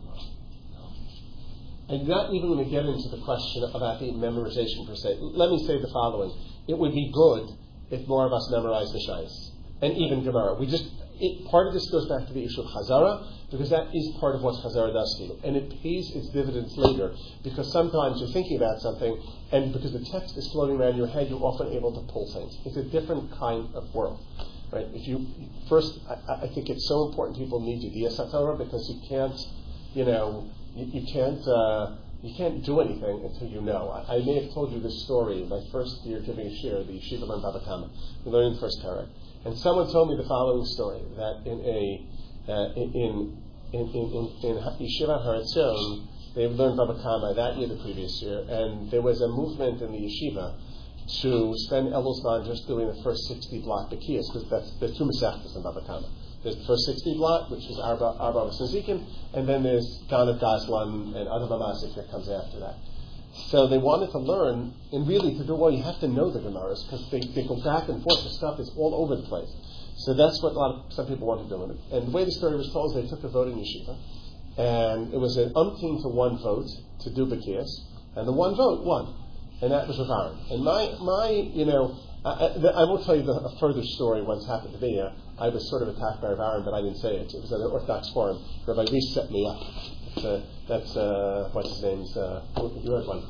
I'm not even going to get into the question about the memorization per se. Let me say the following. It would be good if more of us memorized the Shais. And even Gemara. We just, it, part of this goes back to the issue of Chazara, because that is part of what Chazara does to you. And it pays its dividends later, because sometimes you're thinking about something, and because the text is floating around your head, you're often able to pull things. It's a different kind of world. Right? If you first, I, I think it's so important people need to be a Torah because you can't, you know, you, you can't uh, you can't do anything until you know. I, I may have told you this story my first year giving a shir, the yeshiva learned Bava Kama. We learned the first parak. And someone told me the following story that in a uh, in, in in in in, yeshiva Har Etzion, they learned Bava Kama that year, the previous year, and there was a movement in the yeshiva to spend Elul just doing the first 60 block Bekiyas, because that's there's two Masechtas in Bava Kama. There's the first 60 block, which is Arba, Arba and then there's Gan of and other Mamasik that comes after that. So they wanted to learn, and really to do well, you have to know the Gemaras, because they, they go back and forth, the stuff is all over the place. So that's what a lot of some people want to do. And the way the story was told is they took a vote in Yeshiva, and it was an umpteen to one vote to do Bekiyas, and the one vote won and that was Aaron. And my, my you know, I, I, will tell you the, a further story once happened to me. Uh, I was sort of attacked by Aaron, but I didn't say it. It was at an Orthodox forum. Rabbi Reese set me up. That's, uh, that's uh, what's his name's. Uh, you heard one.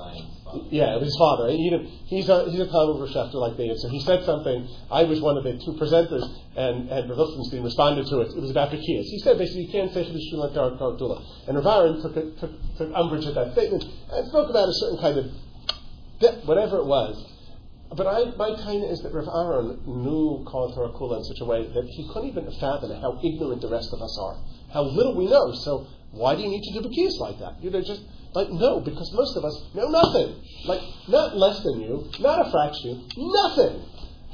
Yeah, it was his father. He he's a he's a Talmud Roshefter like David. So he said something. I was one of the two presenters, and and Rav Lichtenstein responded to it. It was about Bekiyas. He said basically you can't say Chiddush Shulak Dula. And Rav Aaron took, took took umbrage at that statement and spoke about a certain kind of whatever it was. But I, my kind is that Rav Aaron knew Torah Kula in such a way that he couldn't even fathom how ignorant the rest of us are, how little we know. So why do you need to do Bekiyas like that? You know, just like no, because most of us know nothing. Like not less than you, not a fraction, nothing.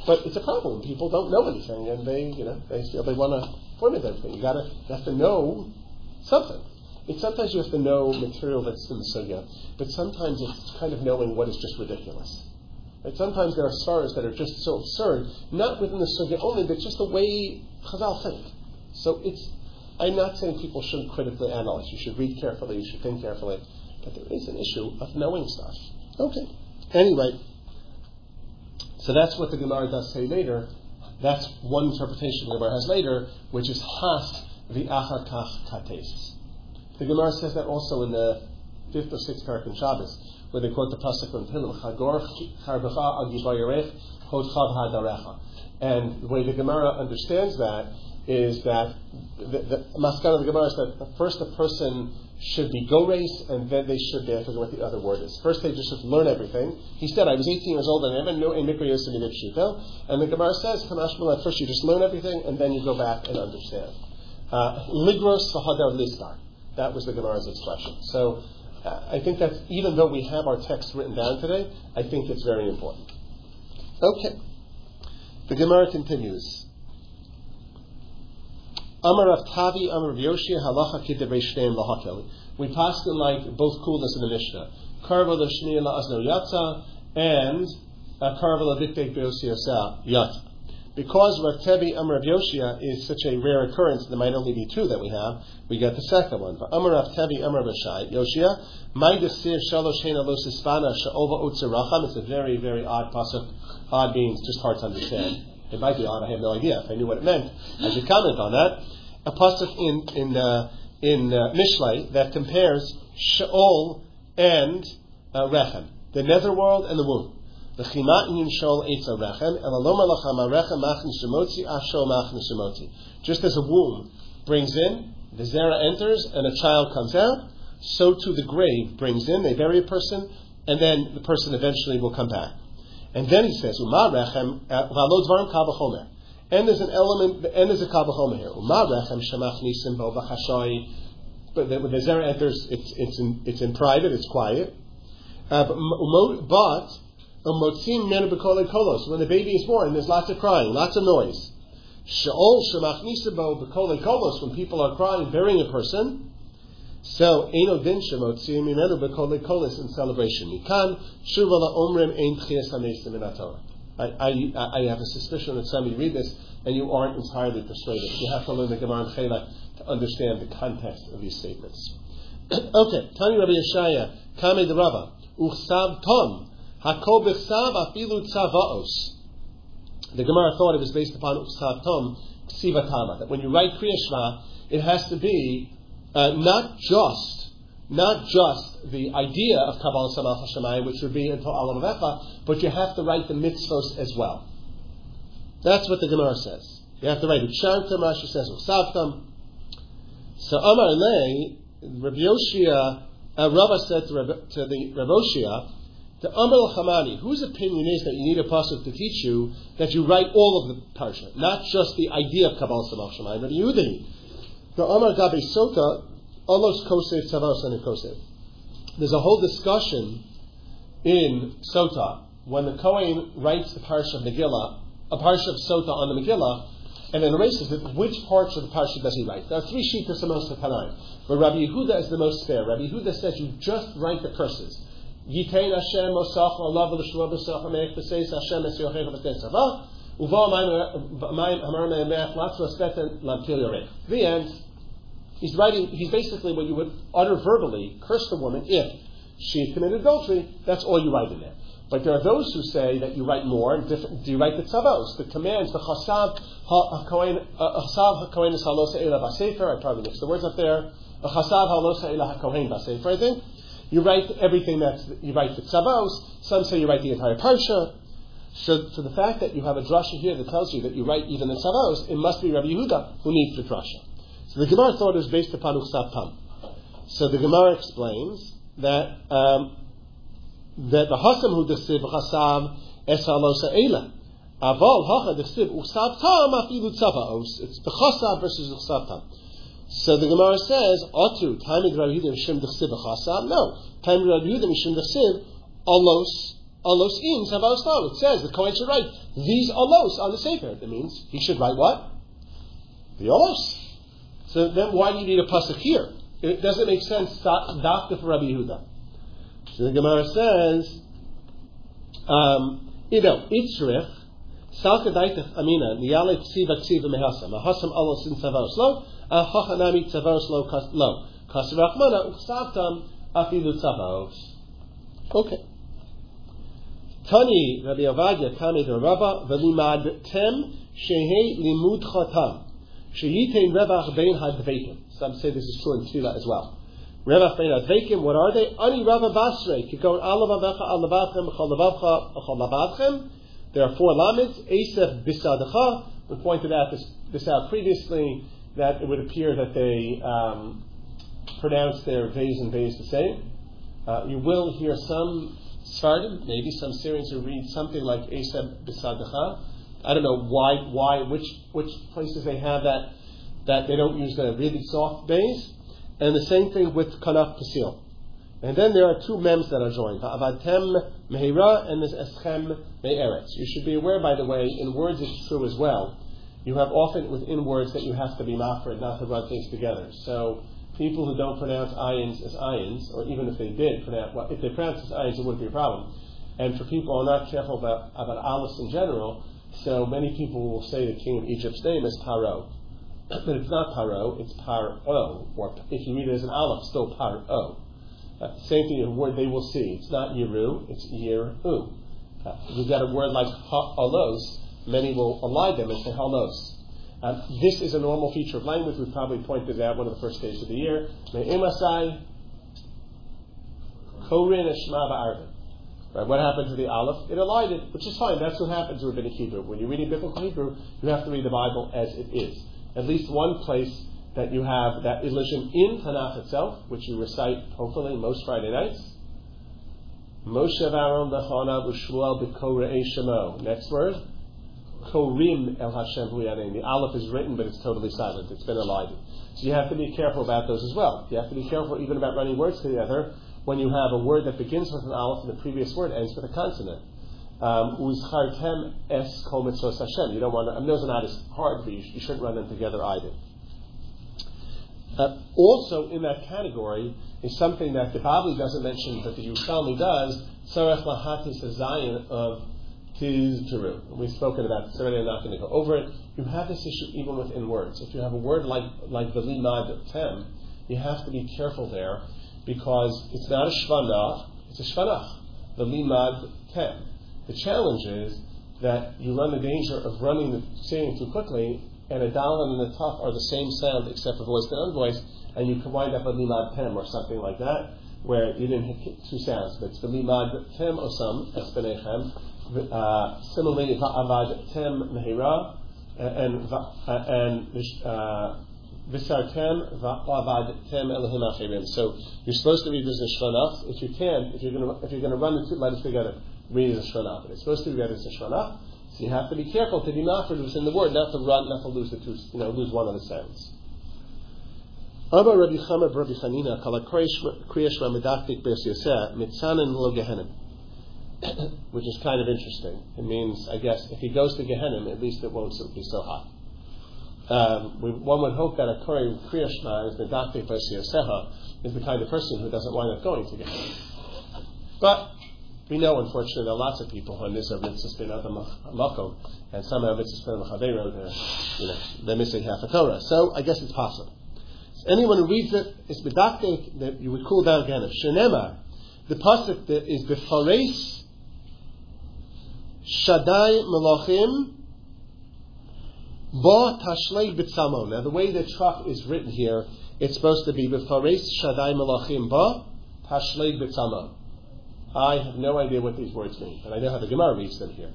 But it's a problem. People don't know anything, and they, you know, they feel they want to formulate everything. You gotta, you have to know something. It's sometimes you have to know material that's in the sugya, but sometimes it's kind of knowing what is just ridiculous. Sometimes there are stars that are just so absurd, not within the sugya only, but just the way Chazal think. So it's, I'm not saying people shouldn't critically analyze. You should read carefully, you should think carefully, but there is an issue of knowing stuff. Okay. Anyway, so that's what the Gemara does say later. That's one interpretation the Gemara has later, which is has v'achar kach kates. The Gemara says that also in the fifth or sixth parak in Shabbos, where they quote the pasuk from Chagor charbecha agibayerech hod chav hadarecha. And the way the Gemara understands that is that the, the of the Gemara is that first a person should be go race, and then they should be, I forget what the other word is. First they just should learn everything. He said, I was 18 years old and I knew a mikra yosef And the Gemara says, Kamash first you just learn everything, and then you go back and understand. Uh, ligros sahadar listar. That was the Gemara's expression. So uh, Uh, I think that even though we have our text written down today, I think it's very important. Okay. The Gemara continues. Amar of Tavi, Amar Yoshia, Halacha Kidebre Shneim. We passed in like both kulas in the Mishnah. Karva Lashniya La'azno Yatza and Karva Ladiktek Beosia Yatza because Rav Tevi Amar Yoshia is such a rare occurrence, there might only be two that we have, we get the second one. Amar Rav Tevi Amar Bashai Yoshia, Maidasir Shalosh Hena Losispana Sha'ova Utzeracham. It's a very, very odd pasuk. Odd means just hard to understand. It might be odd, I have no idea. If I knew what it meant, I should comment on that. A pasuk in, in, uh, in uh, Mishlei that compares Sheol and uh, Rechem, the netherworld and the womb. Just as a womb brings in, the zera enters, and a child comes out, so too the grave brings in, they bury a person, and then the person eventually will come back. And then he says, uh, and there's an element, and there's a kavachomer here. But when the zera enters, it's, it's, in, it's in private, it's quiet. Uh, but, but When the baby is born, there's lots of crying, lots of noise. When people are crying, burying a person. So, eno din shemotzim mimenu b'kolei kolos in celebration. Mikan shuva la'omrim ein tchias in I, have a suspicion that some of you read this and you aren't entirely persuaded. You have to learn the Gemara and to understand the context of these statements. <clears throat> okay, Tani Rabbi Yeshaya, Kame the Rava, Uchsav Tom, The Gemara thought it was based upon Uchsav Tom, Ksivatama, that when you write Kriya Shema, it has to be uh, not just not just the idea of Kabbalah Samach Hashemayim, which would be until Alam but you have to write the mitzvos as well. That's what the Gemara says. You have to write Uchantam, Rashi says Uchsavtam. So Amar Le, Rabbi Yoshia uh, said to, to the Ravoshia, to Amr Hamani, whose opinion is that you need a pasuk to teach you that you write all of the parsha, not just the idea of Kabbalah Samach Shemayim, but Yehudi. The Amr Gabi Sota, Alos Kosev Tzavos and Kosev. There's a whole discussion in Sota when the Kohen writes the parsha of Megillah, a parsha of Sota on the Megillah, and then erases it, which parts of the parsha does he write? There are three sheets of Samos Tanaim, but Rabbi Yehuda is the most fair. Rabbi Yehuda says you just write the curses. Yitain Hashem Osach b'sach ha'meich b'seis Hashem es yochech v'ten tzava uva mayim hamar me'emech latzva speten lamtil yorech. The end. He's writing, he's basically what you would utter verbally, curse the woman if she had committed adultery. That's all you write in there. But there are those who say that you write more. Do you write the tzavos, the commands, the chasav hakohen uh, halosa ela basefer? I probably mixed the words up there. Chasav halosa ela hakohen basefer. I think you write everything that's you write the tzavos. Some say you write the entire parsha. So, so the fact that you have a drasha here that tells you that you write even the tzavos, it must be Rabbi Yehuda who needs the drasha. So the Gemara thought is based upon Uchsav Tam. So the Gemara explains that. Um, that the hasam who dechsiv chasav es halosa ela. Aval hacha dechsiv usav tam afilu tzavaos. It's the chasav versus usav tam. So the Gemara says, Atu, Taimid Rabbi Yehuda Mishim Dechsiv Chasav. No. Taimid Rabbi Yehuda Mishim Dechsiv Alos, Alos in Tzavaos Tam. It says the Kohen should write these Alos on the Sefer. That means he should write what? The Alos. So then why do you need a pasuk here? It doesn't make sense. Doctor for Rabbi Yehuda. So the Gemara says, um, you know, Itzrich, Salka Daitach Amina, Niyale Tsiva Tsiva Mehasam, Ahasam Alos in Tzavaos Lo, Ahachanami Tzavaos Lo Kasirachmana, Uchsavtam, Afilu Tzavaos. Okay. Tani Rabbi Avadia Tani Rabba Velimad Tem Shehe Limud Chatam Sheyitain Rebach Bein Hadveikim. Some say this is true in Tefillah as well. Revach Bein Hadveikim, what are they? Ani Rava Basrei, Kikon Alavavecha Alavavchem Chalavavcha Chalavavchem. There are four lamids. Asef Bisadecha. We pointed out this, this out previously that it would appear that they um, pronounce their V's and V's the same. Uh, you will hear some Sfardim, maybe some Syrians who read something like Asef Bisadecha. I don't know why, why, which, which places they have that, that they don't use the really soft bays. And the same thing with Kanaf Pasil. And then there are two mems that are joined. Avatem mehira and this eschem me'eretz. You should be aware, by the way, in words it's true as well. You have often within words that you have to be mafred, not to run things together. So people who don't pronounce ayins as ayins, or even if they did pronounce, well, if they pronounce as ayins, it wouldn't be a problem. And for people who are not careful about, about alis in general, so many people will say the king of Egypt's name is Paro. <clears throat> but it's not Paro, it's Paro. Or if you read it as an aleph, still Paro. Uh, same thing, a word they will see. It's not Yeru, it's Yeru. Uh, we've got a word like halos, many will align them and say halos. Uh, this is a normal feature of language. We've probably pointed out one of the first days of the year. Right, what happened to the aleph? It elided, which is fine. That's what happens in rabbinic Hebrew. When you're reading biblical Hebrew, you have to read the Bible as it is. At least one place that you have that elision in Tanakh itself, which you recite hopefully most Friday nights. Moshe Aaron b'chana b'shmuel b'korei shemo. Next word. Korim el Hashem huyanim. The aleph is written, but it's totally silent. It's been elided. So you have to be careful about those as well. You have to be careful even about running words together when you have a word that begins with an aleph and the previous word ends with a consonant. Uzchartem es kol mitzvos Hashem. You don't want to, I mean, those are not as hard for you. You shouldn't run them together either. Uh, also in that category is something that the Babli doesn't mention, but the Yerushalmi does, Tzarech Lahatis Zion of Tiz Peru. We've spoken about this already, I'm not going to go over it. You have this issue even within words. If you have a word like, like the Limad Tem, you have to be careful there because it's not a Shvanach, it's a Shvanach. The Limad Tem. The challenge is that you run the danger of running the saying too quickly, and a dalan and a taf are the same sound except for voiced and unvoiced, and you can wind up a limad tem or something like that, where you didn't hit two sounds. But it's the limad tem osam espenechem. Uh, similarly, va'avad tem mehira, and and uh, Visartem va'avadtem Elohim achirim. So you're supposed to read this in. If you can, if you're going to if you're going to run the two letters together, read it Shvanach. But it's supposed to be read as Shvanach. So you have to be careful to be mafred within the word, not to run, not to lose the two, you know, lose one of the sounds. Abba Rabbi Chama Rabbi Chanina kala kriyash ramedaktik beis yoseh mitzanin lo gehenim. <coughs> Which is kind of interesting. It means, I guess, if he goes to Gehenna, at least it won't be so hot um, we, one would hope that a Kori Kriyashma is the Seha is the kind of person who doesn't wind up going to Gehenna. But we know, unfortunately, there are lots of people who are Nizar Mitzvah Bin Makom, and somehow Mitzvah Bin Chavero, they're, you know, they're missing half a Torah. So I guess it's possible. So anyone who reads it is bedakte that you would cool down again. Shenema, the pasuk that is befares Shaddai Malachim Ba tashlei b'tzamo. Now the way the truck is written here, it's supposed to be b'fares shadai malachim ba tashlei b'tzamo. I have no idea what these words mean, but I know how the Gemara reads them here.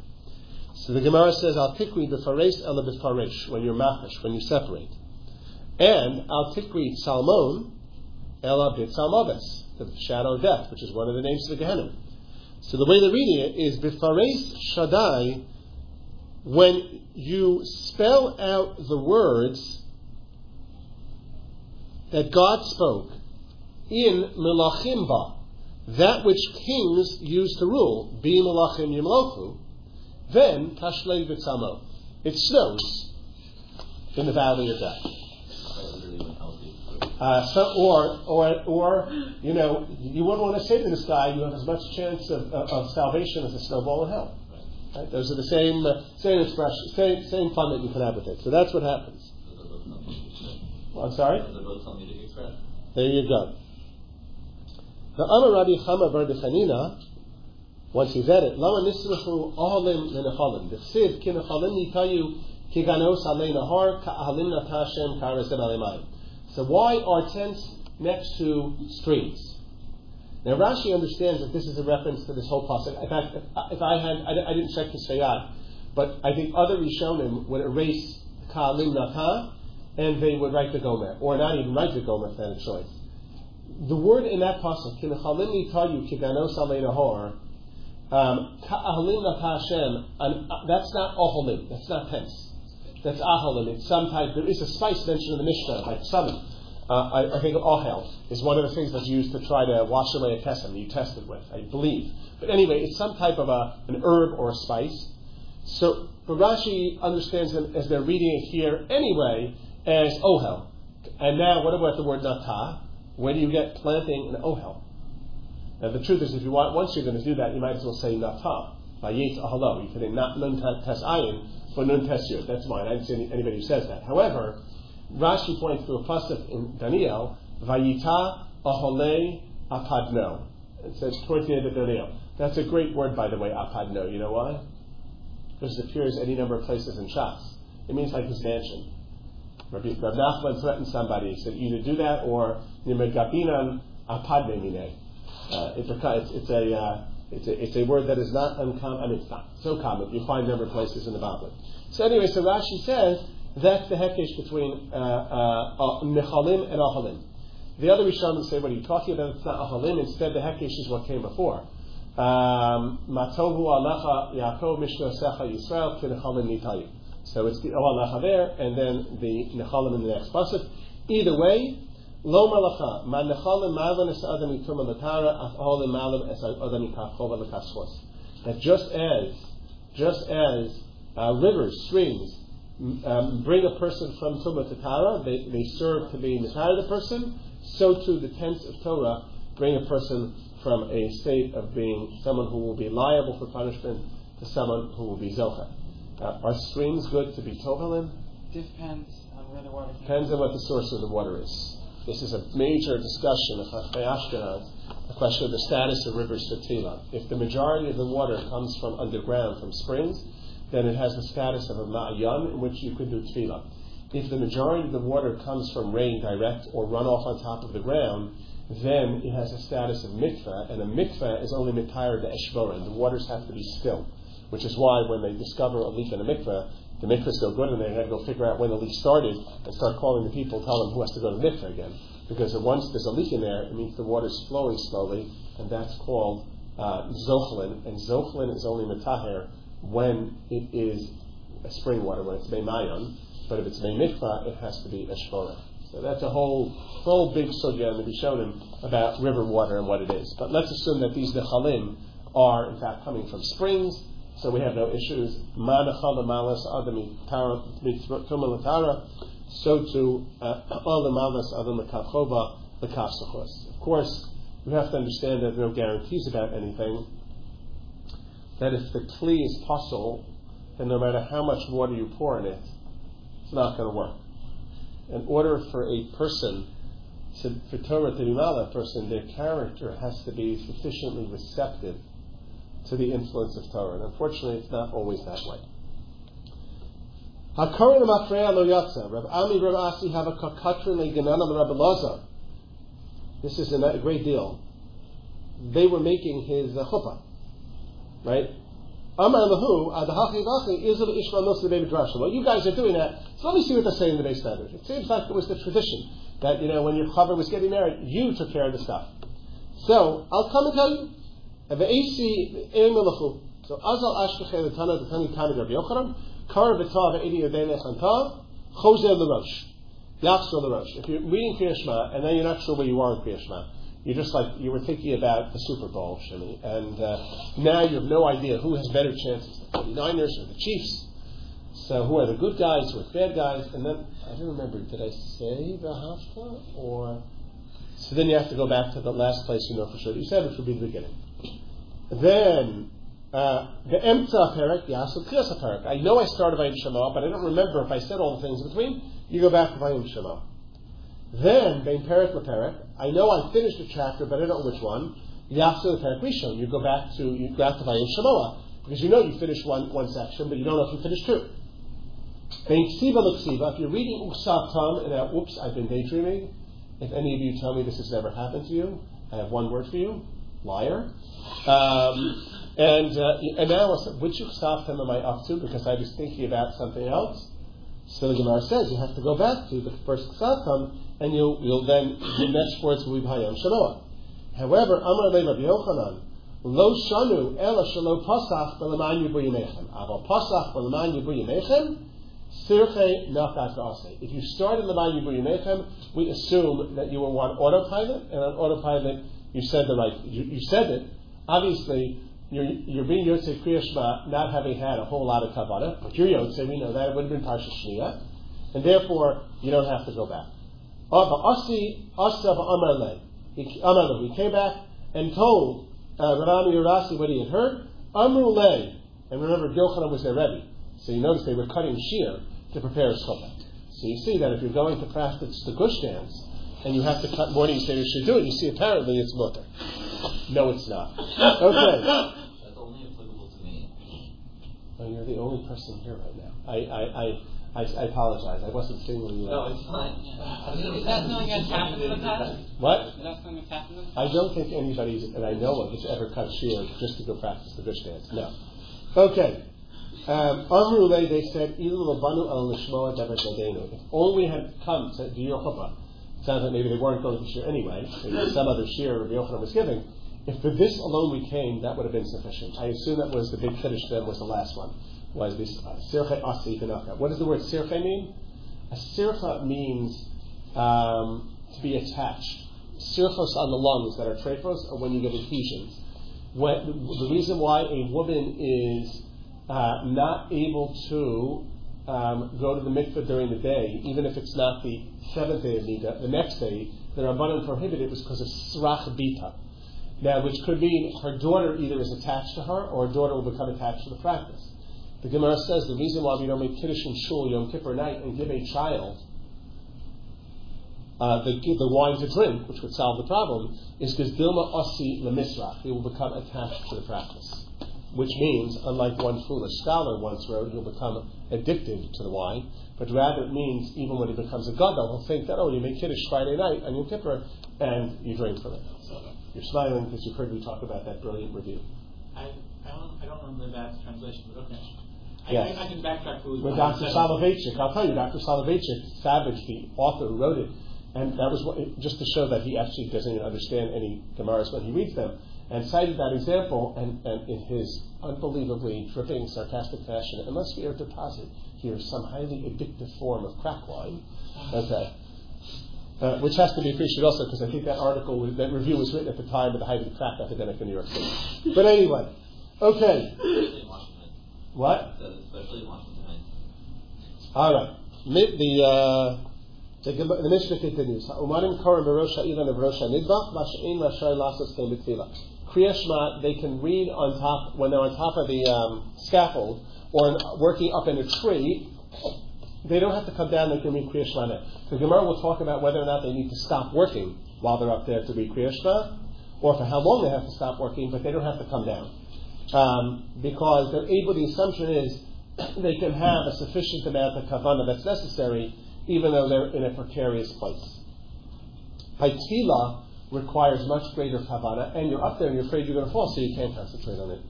So the Gemara says, "Al tikri b'fares ela b'faresh," when you're machash, when you separate, and al tikri salmon ela b'tzalmoves, the shadow of death, which is one of the names of the Gehenna. So the way they're reading it is b'fares shadai when you spell out the words that God spoke in Melachimba, that which kings used to rule, be Melachim Yimlochu, then Tashlei V'tzamo. It snows in the valley of death. Uh, so, or, or, or, you know, you wouldn't want to say to this guy, you have as much chance of, of, of salvation as a snowball in hell. Right? Those are the same uh, same expression, same same fun that you can have with it. So that's what happens. Well, I'm sorry. There you go. The Amar Rabbi Chama Bar Chanina, once he's at it, Lama Nisrachu Ohalim Lenechalim. The Siv Kinechalim Nitayu Kiganos Alei Nahar Ka'ahalim Natashem Karazim Alemayim. So why are tents next to streams? Now Rashi understands that this is a reference to this whole pasuk. In fact, if, I had, I, I, didn't check the Shayat, but I think other Rishonim would erase Ka'alim Nata, and they would write the Gomer, or not even write the Gomer if they had a choice. The word in that pasuk, Kinechalim Nitayu Kiganos Alei Nahor, um, Ka'ahalim Nata Hashem, that's not Oholim, that's not tense. That's Ahalim, it's some type, there is a spice mentioned in the Mishnah, like summon. Uh, I, I, think ohel is one of the things that's used to try to wash away a kesem you tested with, I believe. But anyway, it's some type of a, an herb or a spice. So, Rashi understands them as they're reading it here anyway as ohel. And now, what about the word nata? Where do you get planting an ohel? Now, the truth is, if you want, once you're going to do that, you might as well say nata. By yet ahalo. You can say not nun tes ayin, but nun tes yud. That's mine. I didn't see anybody who says that. However, Rashi points to a pasuk in Daniel, Vayita ahole apadno. It says towards the end of Daniel. That's a great word, by the way, apadno. You know why? Because it appears any number of places in Shas. It means like his mansion. Rabbi Nachman threatened somebody. He said, either do that or nimegabinan apadne mine. Uh, it's a it's, it's a uh, it's a it's a word that is not uncommon. I mean, it's not so common. You find number places in the Bible. So anyway, so Rashi says that's the hekesh between uh, uh, Nechalim and Ahalim. The other Rishonim say, what are you talking about? It's not Ahalim. Instead, the hekesh is what came before. Um, Matohu Alecha Yaakov Mishnosecha Yisrael Kinechalim Nitayu. So it's the O Alecha there, and then the Nechalim in the next pasuk. Either way, Lo Malacha Ma Nechalim Malan Es Adam Yituma Latara Af Ahalim Malam Es Adam Yikachova Lekaschos. That just as, just as uh, rivers, streams, um, bring a person from Tumah to Tara, they, they serve to be Mitara the person, so too the tents of Torah bring a person from a state of being someone who will be liable for punishment to someone who will be Zocha. Uh, are streams good to be Tovalim? Depends on where the water Depends on what the source of the water is. This is a major discussion of Ashkenaz, the question of the status of rivers for Tila. If the majority of the water comes from underground, from springs, then it has the status of a ma'ayan in which you could do tevilah. If the majority of the water comes from rain direct or runoff on top of the ground, then it has the status of mikveh, and a mikveh is only mitayr de eshborin. The waters have to be still, which is why when they discover a leak in a mikveh, the mikvah's no good, and they had to go figure out when the leak started and start calling the people, tell them who has to go to mikvah again. Because once there's a leak in there, it means the water's flowing slowly, and that's called uh, zochlin. And zochlin is only metaher when it is spring water, when it's meimayon. But if it's mikvah, it has to be a shvora. So that's a whole whole big sugya in the Rishonim about river water and what it is. But let's assume that these nechalim are in fact coming from springs, so we have no issues. So to uh, all the malas adam lekavchova lekavsachos. Of course, we have to understand that there are no guarantees about anything. That if the kli is possible, then no matter how much water you pour in it, it's not going to work. In order for a person to, for Torah to be a person, their character has to be sufficiently receptive to the influence of Torah. And unfortunately, it's not always that way. Hakarin Mafreya lo yatsa. Rav Ami Rav Asi have a kakatrin leganana Rabbi Lazar. This is a great deal. They were making his uh, chuppah, right? Amar lahu adahachi vachi is of Ishmael Milsa David Drasha. Well, you guys are doing that. So let me see what they're saying in the base standard. It seems like it was the tradition that you know when your chaver was getting married, you took care of the stuff. So I'll come and tell you. So Azal Ashkechel the Tana the Tani Tani Rabbi Yochanan Kar V'Tav Edi Yodei Nechantav Chozer L'Rosh Yachzor L'Rosh. If you're reading Kriya and then you're not sure where you are in Kriya you're just like you were thinking about the Super Bowl, Shimmy, and uh, now you have no idea who has better chances, the 49ers or the Chiefs. So who are the good guys, who are the bad guys? And then I don't remember. Did I say the Hafta or? So then you have to go back to the last place you know for sure. You said it would be the beginning. Then uh, the Emtza Perek, Yasud Kriyas Perek. I know I started by Shema, but I don't remember if I said all the things in between. You go back to Vayim Shema. Then Bein Perek LePerek. I know I finished a chapter, but I don't know which one. Yasud Perek Rishon. You go back to you go back to Vayim Shema because you know you finished one one section, but you don't know if you finished two. Bein Ksiva L'Ksiva. If you're reading Uksav Tam and now, oops, I've been daydreaming. If any of you tell me this has never happened to you, I have one word for you: liar. Um, and, uh, and now, which Chsaftim am I up to? Because I was thinking about something else. So the Gemara says you have to go back to the first Chsaftim, and you'll, you'll then, the next words will be Hayam Shaloah. However, Amar Le Rabbi Yochanan, Lo Shanu Ela Shalo Pasach B'Leman Yibu Yemechem. Aval Pasach B'Leman Yibu Yemechem, Sirche Nafat V'Ase. If you start in the Yibu Yemechem, we assume that you were on autopilot, and on autopilot you said the right, you, you said it, obviously you're, you're being Yotzei Kriya Shema not having had a whole lot of Kabbalah, but you're Yotzei, we know that, it would have been Parsha Shmiya, and therefore you don't have to go back. Amarle. He came back and told uh, Rabbi Yerasi what he had heard. Amrule, and remember Yochanan was their Rebbe, so you notice they were cutting shear to prepare a chuppah. So you see that if you're going to practice the gush dance, and you have to cut morning you say you should do it, you see apparently it's mutter. No, it's not. Okay. <laughs> That's only applicable to me. Oh, you're the only person here right now. I, I, I, I, I apologize. I wasn't singling you No, it's fine. Is that something that's happened in the past? What? Is that something that's happened in the past? I don't think anybody that I know of has ever cut shear just to go practice the gush dance. No. Okay. Um, Amrule, they said, "Ilu labanu al lishmoa davar yadenu." If only had come to do your chuppah, sounds like maybe they weren't going to share anyway. Maybe some other share Rabbi Yochanan was giving. If for this alone we came, that would have been sufficient. I assume that was the big finish. Then was the last one. Was this uh, sirche asi? What does the word sirche mean? A sircha means um, to be attached. Sirchos on the lungs that are trephos are when you get adhesions. When, the reason why a woman is uh, not able to um, go to the mikveh during the day, even if it's not the seventh day of Nida, the next day, the Rabbanan prohibited it was because of srach bita. Now, which could mean her daughter either is attached to her or her daughter will become attached to the practice. The Gemara says the reason why we don't make Kiddush and Shul Yom Kippur night and give a child uh, the, the wine to drink, which would solve the problem, is because Dilma Ossi Lemisrach, he will become attached to the practice. Which means, unlike one foolish scholar once wrote, he'll become addicted to the wine, but rather it means even when he becomes a gadol, he'll think that, oh, you make Kiddush Friday night on Yom Kippur, and you drink from it. You're smiling because you've heard me talk about that brilliant review. I, I don't I don't remember that translation, but okay. I, Yes. I, I can backtrack to With Dr. Soloveitchik, I'll tell you, Dr. Soloveitchik, Savage, the author who wrote it, and that was what, just to show that he actually doesn't even understand any Gemaras when he reads them, and cited that example, and, and in his unbelievably dripping, sarcastic fashion, unless we are to posit here some highly addictive form of crack wine, okay, uh, which has to be appreciated also because I think that article, was- that review was written at the time of the height of the crack epidemic in New York City. But anyway, okay, what? All right. The uh, the, the Mishnah continues. Umarim korim berosh ha'ilan of rosh hanidbach mash'in lashar lasos kein b'tfilah. Kriya Shema, they can read on top when they're on top of the um, scaffold or in, working up in a tree. They don't have to come down. They can read Kriya Shema. The Gemara will talk about whether or not they need to stop working while they're up there to read Kriya Shema, or for how long they have to stop working, but they don't have to come down um, because they're able. The assumption is they can have a sufficient amount of kavana that's necessary, even though they're in a precarious place. Haitila requires much greater kavana, and you're up there and you're afraid you're going to fall, so you can't concentrate on it.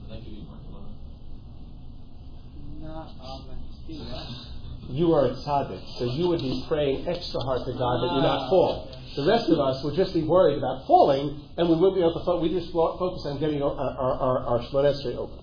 Does that give you more fun? Not on the tefillah. You are a tzaddik, so you would be praying extra hard to God that you not ah. fall. The rest of us would just be worried about falling, and we wouldn't be able to. Fo- we just focus on getting our our our, our open.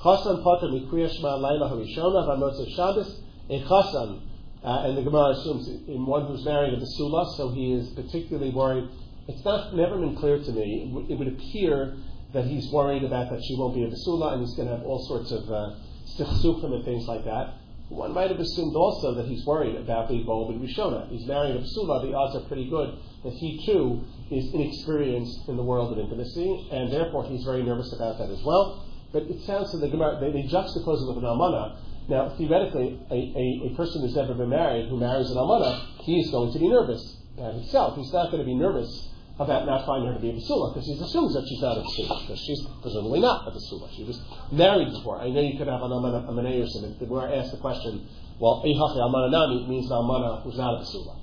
Chasan potter mikriya shema laila harishona v'amotzei Shabbos. A chasan, uh, and the Gemara assumes in one who's married a basula, so he is particularly worried. It's not never been clear to me. It would- It would appear that he's worried about that she won't be a basula, and he's going to have all sorts of uh, and things like that. One might have assumed also that he's worried about the Bowl and Rishona. He's marrying a Psula, the odds are pretty good that he too is inexperienced in the world of intimacy, and therefore he's very nervous about that as well. But it sounds to the Gemara, they, they juxtapose it with an Almana. Now, theoretically, a, a, a person who's never been married who marries an Almana, he is going to be nervous about himself. He's not going to be nervous about not finding her to be a basula because he assumes that she's not a basula because she's presumably not a basula. She was married before. I know you could have an almana or something. Where I asked the question, well, eihachi almana nami means an almana who's not a basula.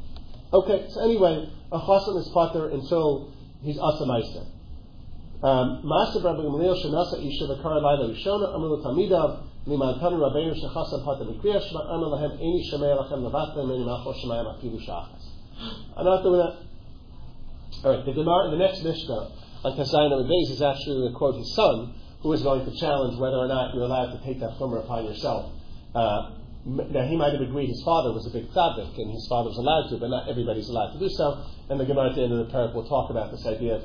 Okay, so anyway, a chasan is pater until he's asamaisa. Um, Master Rabbi Gamliel shenasa isha v'kara laila rishona tamidav liman tanu rabbeinu shechasan pater mikriya shema anu lahem eni shemei lachem levatem eni malchos shemayim afilu shachas. I'm not doing that. All right, the Gemara, the next Mishnah on Kasayin of Beis is actually to quote his son, who is going to challenge whether or not you're allowed to take that chumrah upon yourself. Uh, now, he might have agreed his father was a big tzaddik, and his father was allowed to, but not everybody's allowed to do so. And the Gemara at the end of the parak will talk about this idea of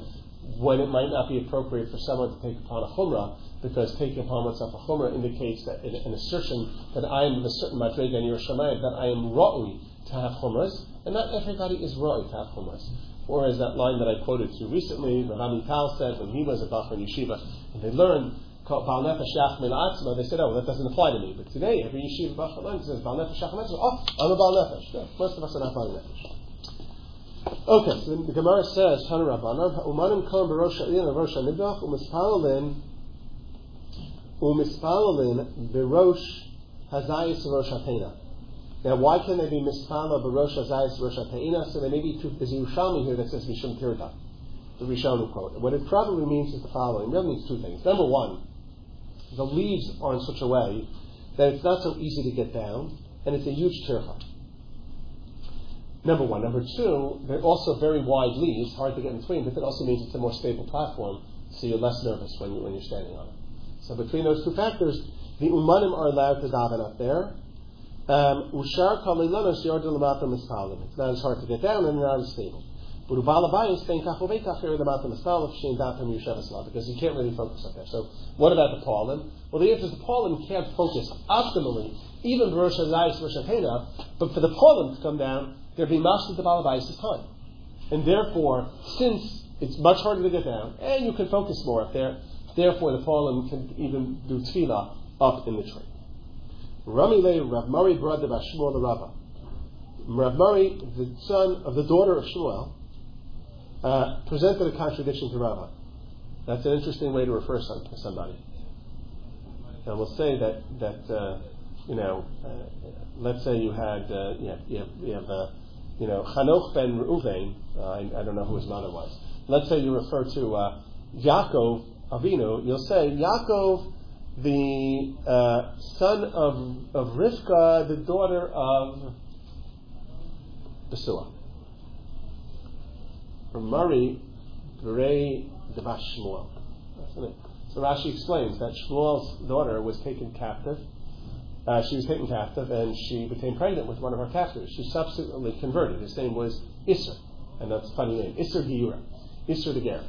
when it might not be appropriate for someone to take upon a chumrah, because taking upon oneself a chumrah indicates that an, assertion that I am a certain madrega in Yerushalayim, that I am ra'ui to have chumras, and not everybody is ra'ui to have chumras. Or as that line that I quoted to recently, Rami Tal said when he was a Bachar Yeshiva, and they learned Baal Nefesh Shach Atzma, they said, oh, that doesn't apply to me. But today, every Yeshiva Bachar learns says Baal Nefesh oh, I'm a Baal Nefesh. Most of us are not Baal Nefesh. Okay, so the Gemara says, Tanu Rabbanan, Umanim Kom Barosh and Rosh HaNidbach, Umispalin, Umispalin Berosh Hazayis Rosh. Now, why can they be mispala barosh azayis rosh? So there may be two. There's a Yerushalmi here that says mishum tirda, the Rishonim quote. What it probably means is the following. It really means two things. Number one, the leaves are in such a way that it's not so easy to get down, and it's a huge tircha. Number one. Number two, they're also very wide leaves, hard to get in between, but that also means it's a more stable platform, so you're less nervous when, you, when you're standing on it. So between those two factors, the umanim are allowed to daven up there, um, Ushar kalilanos yorda lamata mispalim. It's not as hard to get down and not as stable. But ubalabayis ben kachovekach here lamata mispalim shein datam yushavasla because you can't really focus up there. So what about the pollen? Well, the answer is the pollen can't focus optimally, even Rosh Hashanah, Rosh Hashanah, but for the pollen to come down, there'd be master the balabayis' time. And therefore, since it's much harder to get down, and you can focus more up there, therefore the pollen can even do tefillah up in the tree. Rami Le, Rav Mari brought the Shmuel the Rava. Rav Mari, the son of the daughter of Shmuel, uh, presented a contradiction to Rava. That's an interesting way to refer some, to somebody. And we'll say that that uh, you know, uh, let's say you had uh, you have you have, you have uh, you know Chanoch ben Reuven. Uh, I, I don't know who his mother was. Let's say you refer to Yaakov Avinu. You'll say Yaakov the uh, son of, of Rivka, the daughter of. From Mari, Berei Devash Shmuel. So Rashi explains that Shmuel's daughter was taken captive. Uh, she was taken captive and she became pregnant with one of her captives. She subsequently converted. His name was Isser, and that's a funny name. Isser Giura. Isser the Ger.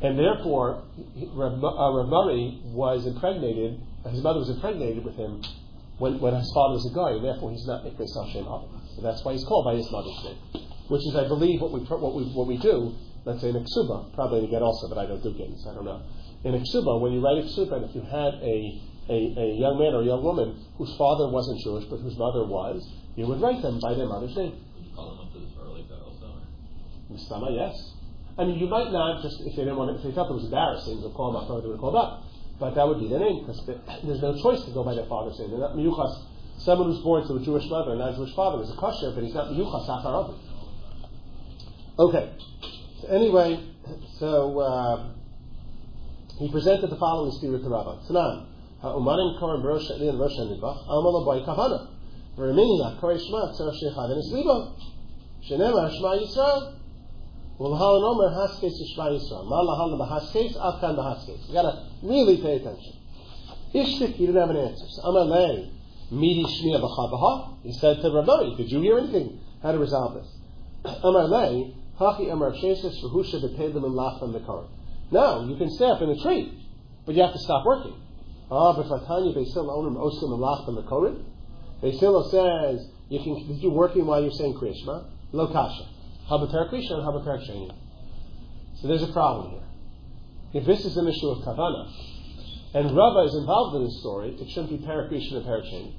And therefore, Rav, uh, was impregnated, his mother was impregnated with him when, when his father was a guy, and therefore he's not Ikre Sashem So that's why he's called by his mother's name. Which is, I believe, what we, what we, what we do, let's say in Iksuba, probably in get also, but I don't do Gittin, I don't know. In Iksuba, when you write Iksuba, and if you had a, a, a young man or a young woman whose father wasn't Jewish, but whose mother was, you would write them by their mother's name. Would you call them up to the that also? Mistama, yes. I mean, you might not just if they didn't want to, if they felt it was embarrassing to call them up, they would called up. But that would be their name because <clears throat> there's no choice to go by their father's name. They're not miyuchas. Someone who's born to a Jewish mother and not a Jewish father is a kosher, but he's not miyuchas acharav. Okay. So anyway, so uh, he presented the following spirit to Rabbi Tanan. Ha'umanim korim rosh elin rosh hanidbach amal boy kavana. V'remini kori shma tzar shechad in his libo. Shenemar shma Yisrael. Ulhalan Omer Haskes Yishma Yisrael. Ma lahalan b'haskes, afkan b'haskes. You gotta really pay attention. Ishtik, he didn't have an answer. So Amar Lei, Midi Shmiya B'chabaha. He said to Rabbi, did you hear anything? How to resolve this? Amar Lei, Hachi Amar Shesis V'husha B'tedim and Lachlan B'kar. No, you can stay up in the tree, but you have to stop working. Ah, but Fatanya Beisil Onim Osim and Lachlan B'korin. Beisil says, you can, you working while you're saying Krishma? Lo kasha. Habatar Krisha and. So there's a problem here. If this is an issue of Kavana, and Rava is involved in this story, it shouldn't be Parakrisha and Parasheni.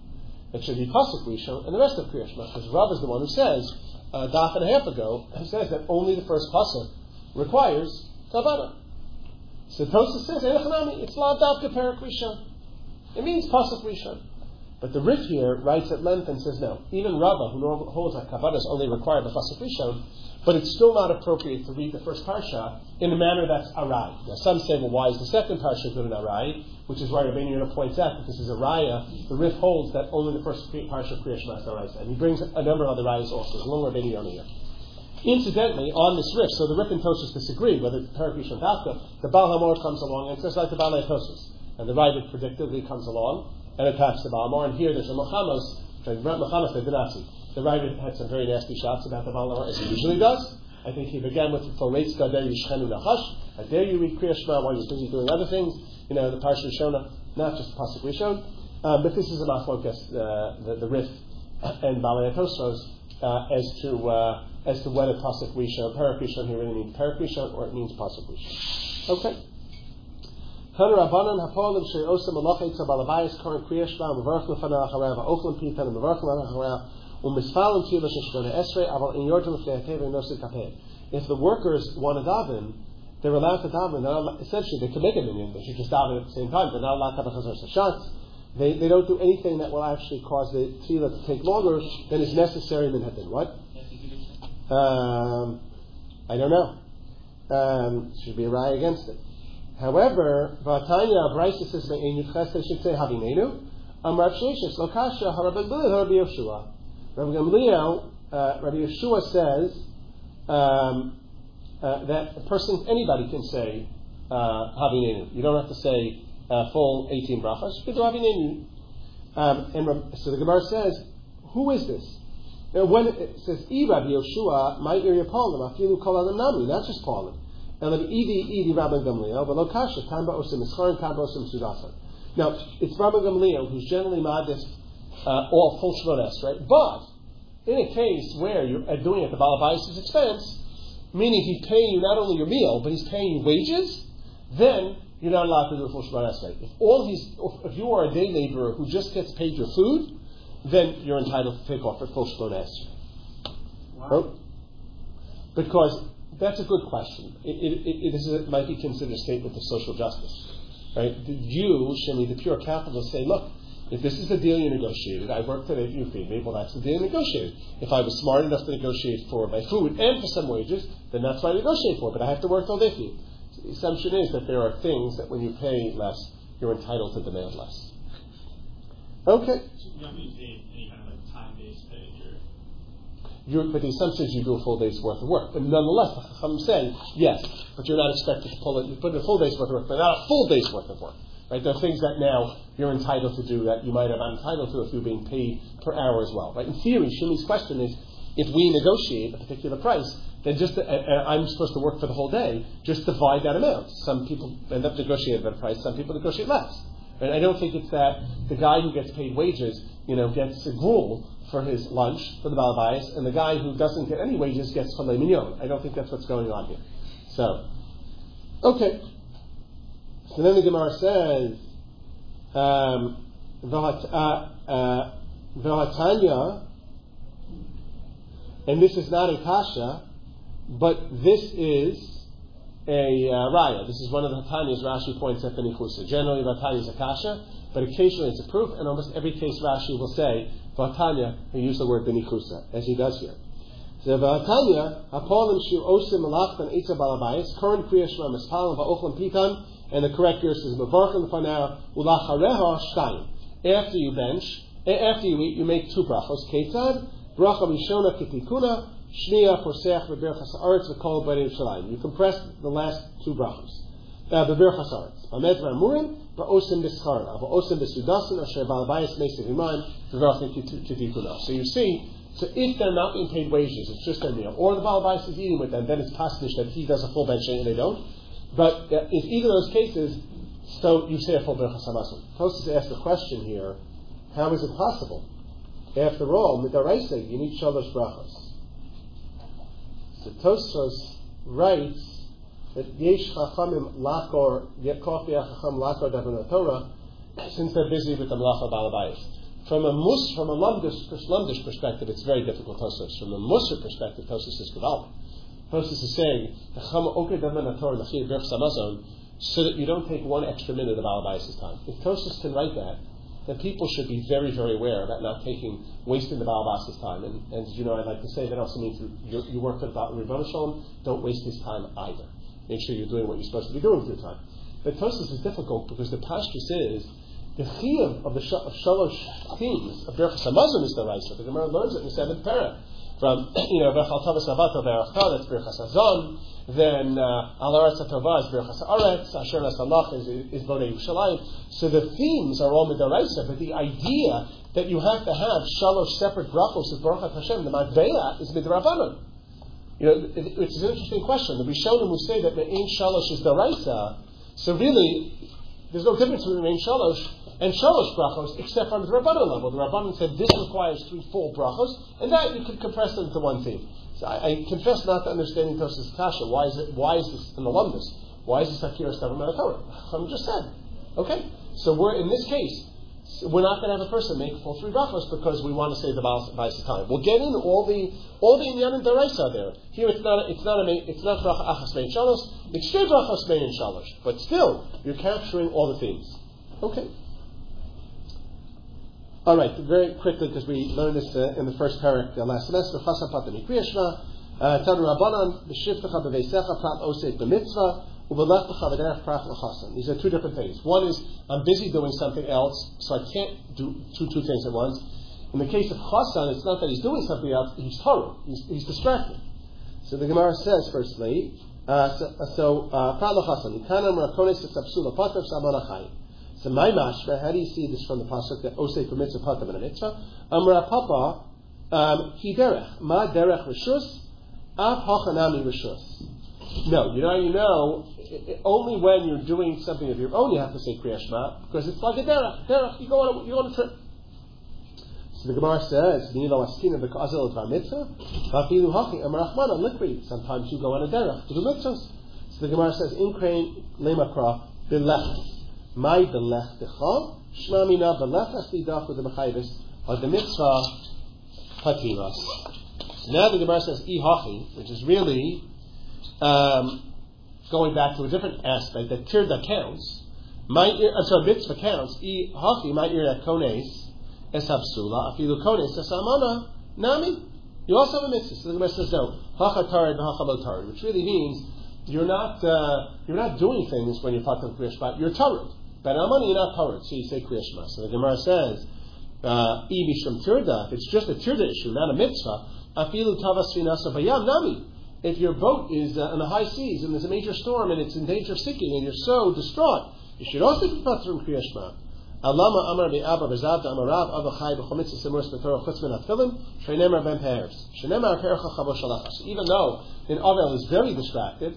It should be Pasuk and the rest of Kriyashma, because Rava is the one who says, uh, a daf and a half ago, who says that only the first Pasuk requires Kavana. So Tosa says, it's La Dafka Parakrisha. It means Pasuk. But the Rif here writes at length and says, no, even Rava, who holds that Kavana is only required the Pasuk Rishon, but it's still not appropriate to read the first parsha in a manner that's arai. Now, some say, well, why is the second parsha good in arai? Which is why Rabbeinu points out that this is a raya. The Rif holds that only the first parsha of Kriyash is and he brings a number of other rayas also. There's long Rabbeinu here. Incidentally, on this Rif, so the Rif and Tosus disagree whether Parakrish or Dafka, the Baal Hamaor comes along and says like the Baal Tosus. And the Ravad predictably comes along and attacks the Baal Hamaor, and here there's a Muhammad the Dinasi the writer had some very nasty shots about the Baal as he usually does. I think he began with for Foretz Gadeh Yishchenu Nachash. How dare you read Kriya Shema while you're busy doing other things? You know, the Parsha Shona, not just Pasuk Rishon. Um, but this is about focus, uh, the, the Rif and Balei uh, as to uh, as to whether Pasuk Rishon, Parak Rishon here really means Parak Rishon or it means Pasuk Rishon. Okay. Rabbanan Harav Ochlam Pitan Mavarch Lefanah Harav if the workers want to daven, they're allowed to daven. They're essentially, they can make a minyan, but you just daven at the same time. They're not allowed to have a chazar shots. They, they don't do anything that will actually cause the tefillah to take longer than is necessary in Minhadin. What? Um, I don't know. Um, should be a raya against it. However, Vatanya Braisa says in Yudches they should say Havinenu. Amar Sheshes Lokasha Harabbi Yoshua. Rabbi Gamliel, uh, Rabbi Yeshua says um, uh, that a person, anybody can say uh, Havinenu. You don't have to say uh, full 18 brachas. You can do Havinenu. Um, and so the Gemara says, who is this? Now, when it says, "I Rabbi Yeshua, my area Paulim, afilu kol adam nami," not just Paulim. And Rabbi Idi Idi Rabbi Gamliel, but lokasha tamba osim ischar tamba osim sudasan. Now, it's Rabbi Gamliel who's generally modest, uh, all full shmones, right? But in a case where you're doing it at the Balabais' expense, meaning he's paying you not only your meal, but he's paying you wages, then you're not allowed to do a full Shabbat Esrei. If all he's, if you are a day laborer who just gets paid your food, then you're entitled to take off a full Esrei. Wow. Because that's a good question. It, it, it, might be considered a statement of social justice. Right? You, Shemi, the pure capitalist, say, look, if this is the deal you negotiated, I work today, you feed me, well, that's the deal you negotiated. If I was smart enough to negotiate for my food and for some wages, then that's what I negotiate for, but I have to work all day for you. So the assumption is that there are things that when you pay less, you're entitled to demand less. Okay. You don't need to pay any kind of like time-based pay. But the assumption is you do a full day's worth of work. But nonetheless, I'm saying yes, but you're not expected to pull it. You put in a full day's worth of work, but not a full day's worth of work. Right? There are things that now you're entitled to do that you might have been entitled to if you're being paid per hour as well. Right? In theory, Shimi's question is, if we negotiate a particular price, then just uh, uh, I'm supposed to work for the whole day. Just divide that amount. Some people end up negotiating a better price. Some people negotiate less. And I don't think it's that the guy who gets paid wages, you know, gets a gruel for his lunch for the balabais, and the guy who doesn't get any wages gets filet mignon. I don't think that's what's going on here. So, okay. So then the Gemara says, um, uh, uh, and this is not a kasha, but this is a uh, raya. This is one of the Hatanyas Rashi points at the Nichusa. Generally, Vatanya is a kasha, but occasionally it's a proof, and almost every case Rashi will say Vatanya, he used the word benichusa, as he does here. So Vatanya, Apolim Shu Osim Malachtan Eitza Balabayis, current Kriya Shema Mispalim Va'ochlam and the correct verse is Mavarchan Fanara Ulachareha Shtayim. After you bench, after you eat, you make two brachos. Ketzad, bracha Mishona Kitikuna, Shnia Posech Beberchas Aretz V'Kol B'Nei Shalayim. You compress the last two brachos. Uh, Beberchas Aretz. Amed Ramurim, Ba'osim B'Scharna, Ba'osim B'Sudasin, Asher Balabayis Meisiv Iman, V'Rachim Kitikuna. So you see, so if they're not being paid wages, it's just their meal, or the Balabais is eating with them, then it's possible that he does a full bench and they don't. But uh, if either of those cases, so you say a full Berachas Hamazon. Tosas asked the question here, how is it possible? After all, Midaraisa, you need Shalosh Brachas. So Tosfos writes that Yesh Chachamim Lakor, Yekofi Chacham Lakor Davin Torah, <coughs> since they're busy with the Malacha Balabayis. From a mus, from a lumdish, perspective, it's very difficult Tosfos. From a Musar perspective, Tosfos is Gavaldik. Tosfos is saying, so that you don't take one extra minute of Alabayas' time. If Tosfos can write that, then people should be very, very aware about not taking, wasting the Balabas's time. And, and you know, I'd like to say that also means you, you work for the Ribbon Shalom, don't waste his time either. Make sure you're doing what you're supposed to be doing with your time. But Tosfos is difficult because the Pashtus is the chiyuv of the of shalosh themes of Berachas Hamazon is the Raisa. The Gemara learns it in the seventh parah from <clears throat> you know Vechal Tavas Avato Ve'achta that's Berachas Hazon. Then uh, Al Aretz Tova is Berachas Aretz. Asher Nasalach is Bonei Yerushalayim. So the themes are all midaraisa, but the idea that you have to have shalosh separate brachos of Baruch Hashem, the Madveya is midrabanan. You know, it, it's an interesting question. The Rishonim would say that the Ein Shalosh is Daraisa, so really, there's no difference between Ein Shalosh and Shalosh brachos, except on the Rabbanon level. The Rabbanon said this requires three full brachos, and that you can compress them into one theme. So I, I confess not to understanding Tosas Kasha. Why is it? Why is this an alumnus? Why is this Akira Stavram Torah? I'm just said. Okay, so we're in this case we're not going to have a person make full three brachos because we want to save the Baal time. We'll get in all the all the inyan and deraisa there. Here it's not it's not a it's not bracha achas mein shalosh. It's two brachos mein shalosh, but still you're capturing all the themes. Okay. All right, very quickly because we learned this uh, in the first parak uh, last semester. Chasa patani kriyashma. Uh, Tanu Rabbanan, b'shivtecha b'veisecha prat osek b'mitzvah, these are two different things. One is I'm busy doing something else, so I can't do two, two things at once. In the case of Chassan, it's not that he's doing something else, he's horror, he's, he's distracted. So the Gemara says, firstly, uh, so uh, Prat Chassan, Ikanam Rakones Samanachai. So my mashma, how do you see this from the pasuk that Osei permits a patam and a mitzvah? Amra Papa, um, Hi derech, ma derech rishus, af hachanami rishus. No, you know, you know, only when you're doing something of your own, you have to say Kriya Shema, because it's like a derech. Derech, you go on a, you go on a trip. So the Gemara says, "Nilo askina b'kazil of mitzvah, v'afilu hachi emarachmana likri." Sometimes you go on a derech to do mitzvahs. So the Gemara says, "In crane lemakra bilech, my bilech decha, shma mina bilech aslidach with the mechayvis, or the mitzvah patimas." Now the Gemara says, "I hachi," which is really um, going back to a different aspect, that tirda counts. My ear, I'm sorry, mitzvah counts. I hachi, my ear that kones, es habsula, afilu kones, es amana, nami. You also have a mitzvah. So the Gemara says no. Hacha tarid, hacha tarid, which really means you're not uh, you're not doing things when you're talking to Kriya You're tarid. But Almana, you're not powered, so you say Kriya Shema. So the Gemara says, uh, Ibisham if it's just a Tirda issue, not a mitzvah, Afilu Tavas Finasa Bayam Nami. If your boat is uh, in the high seas and there's a major storm and it's in danger of sinking and you're so distraught, you should also be from Kriya Shema. Alama Amar Amarav Avachai B'chomitz Simurs B'torah Chutz Min Atfilim Shreinemar Ben Peres Chavo even though in Avel is very distracted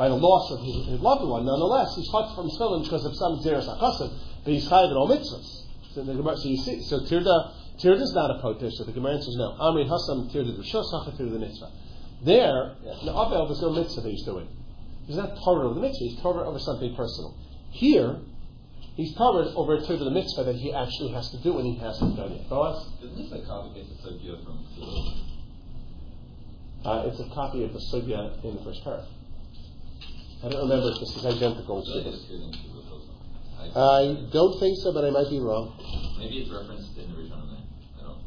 by the loss of his, his loved one, nonetheless he's hot from Tefillin because of some Zeres Achasim, but he's chayiv in all mitzvahs. So, the Gemara, so you see, so Tirda Tirda is not a poter, so the Gemara says no. Amri Hasam Tirda Rishos Hacha Tirda the mitzvah. There, in Avel, there's no mitzvah that he's doing. He's not Torah of the mitzvah, he's Torah over something personal. Here, he's covered over a third of the mitzvah that he actually has to do and he hasn't done yet. Boaz? Isn't this a copy of Sugya from? Uh, it's a copy of the sugya in the first paragraph. I don't remember if this is identical I to it's good in Philo also. I don't think so, but I might be wrong. Maybe it's referenced in the Rishon there. I don't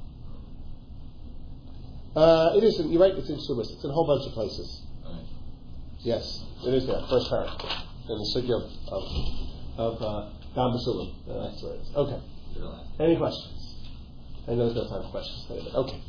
Uh, it isn't. You're right. It's in Subas. It's in a whole bunch of places. Okay. Yes, it is there. First paragraph in the sugya of of uh, Gam Basulim. Uh, that's where it is. Okay. Any questions? I know there's no time for questions okay.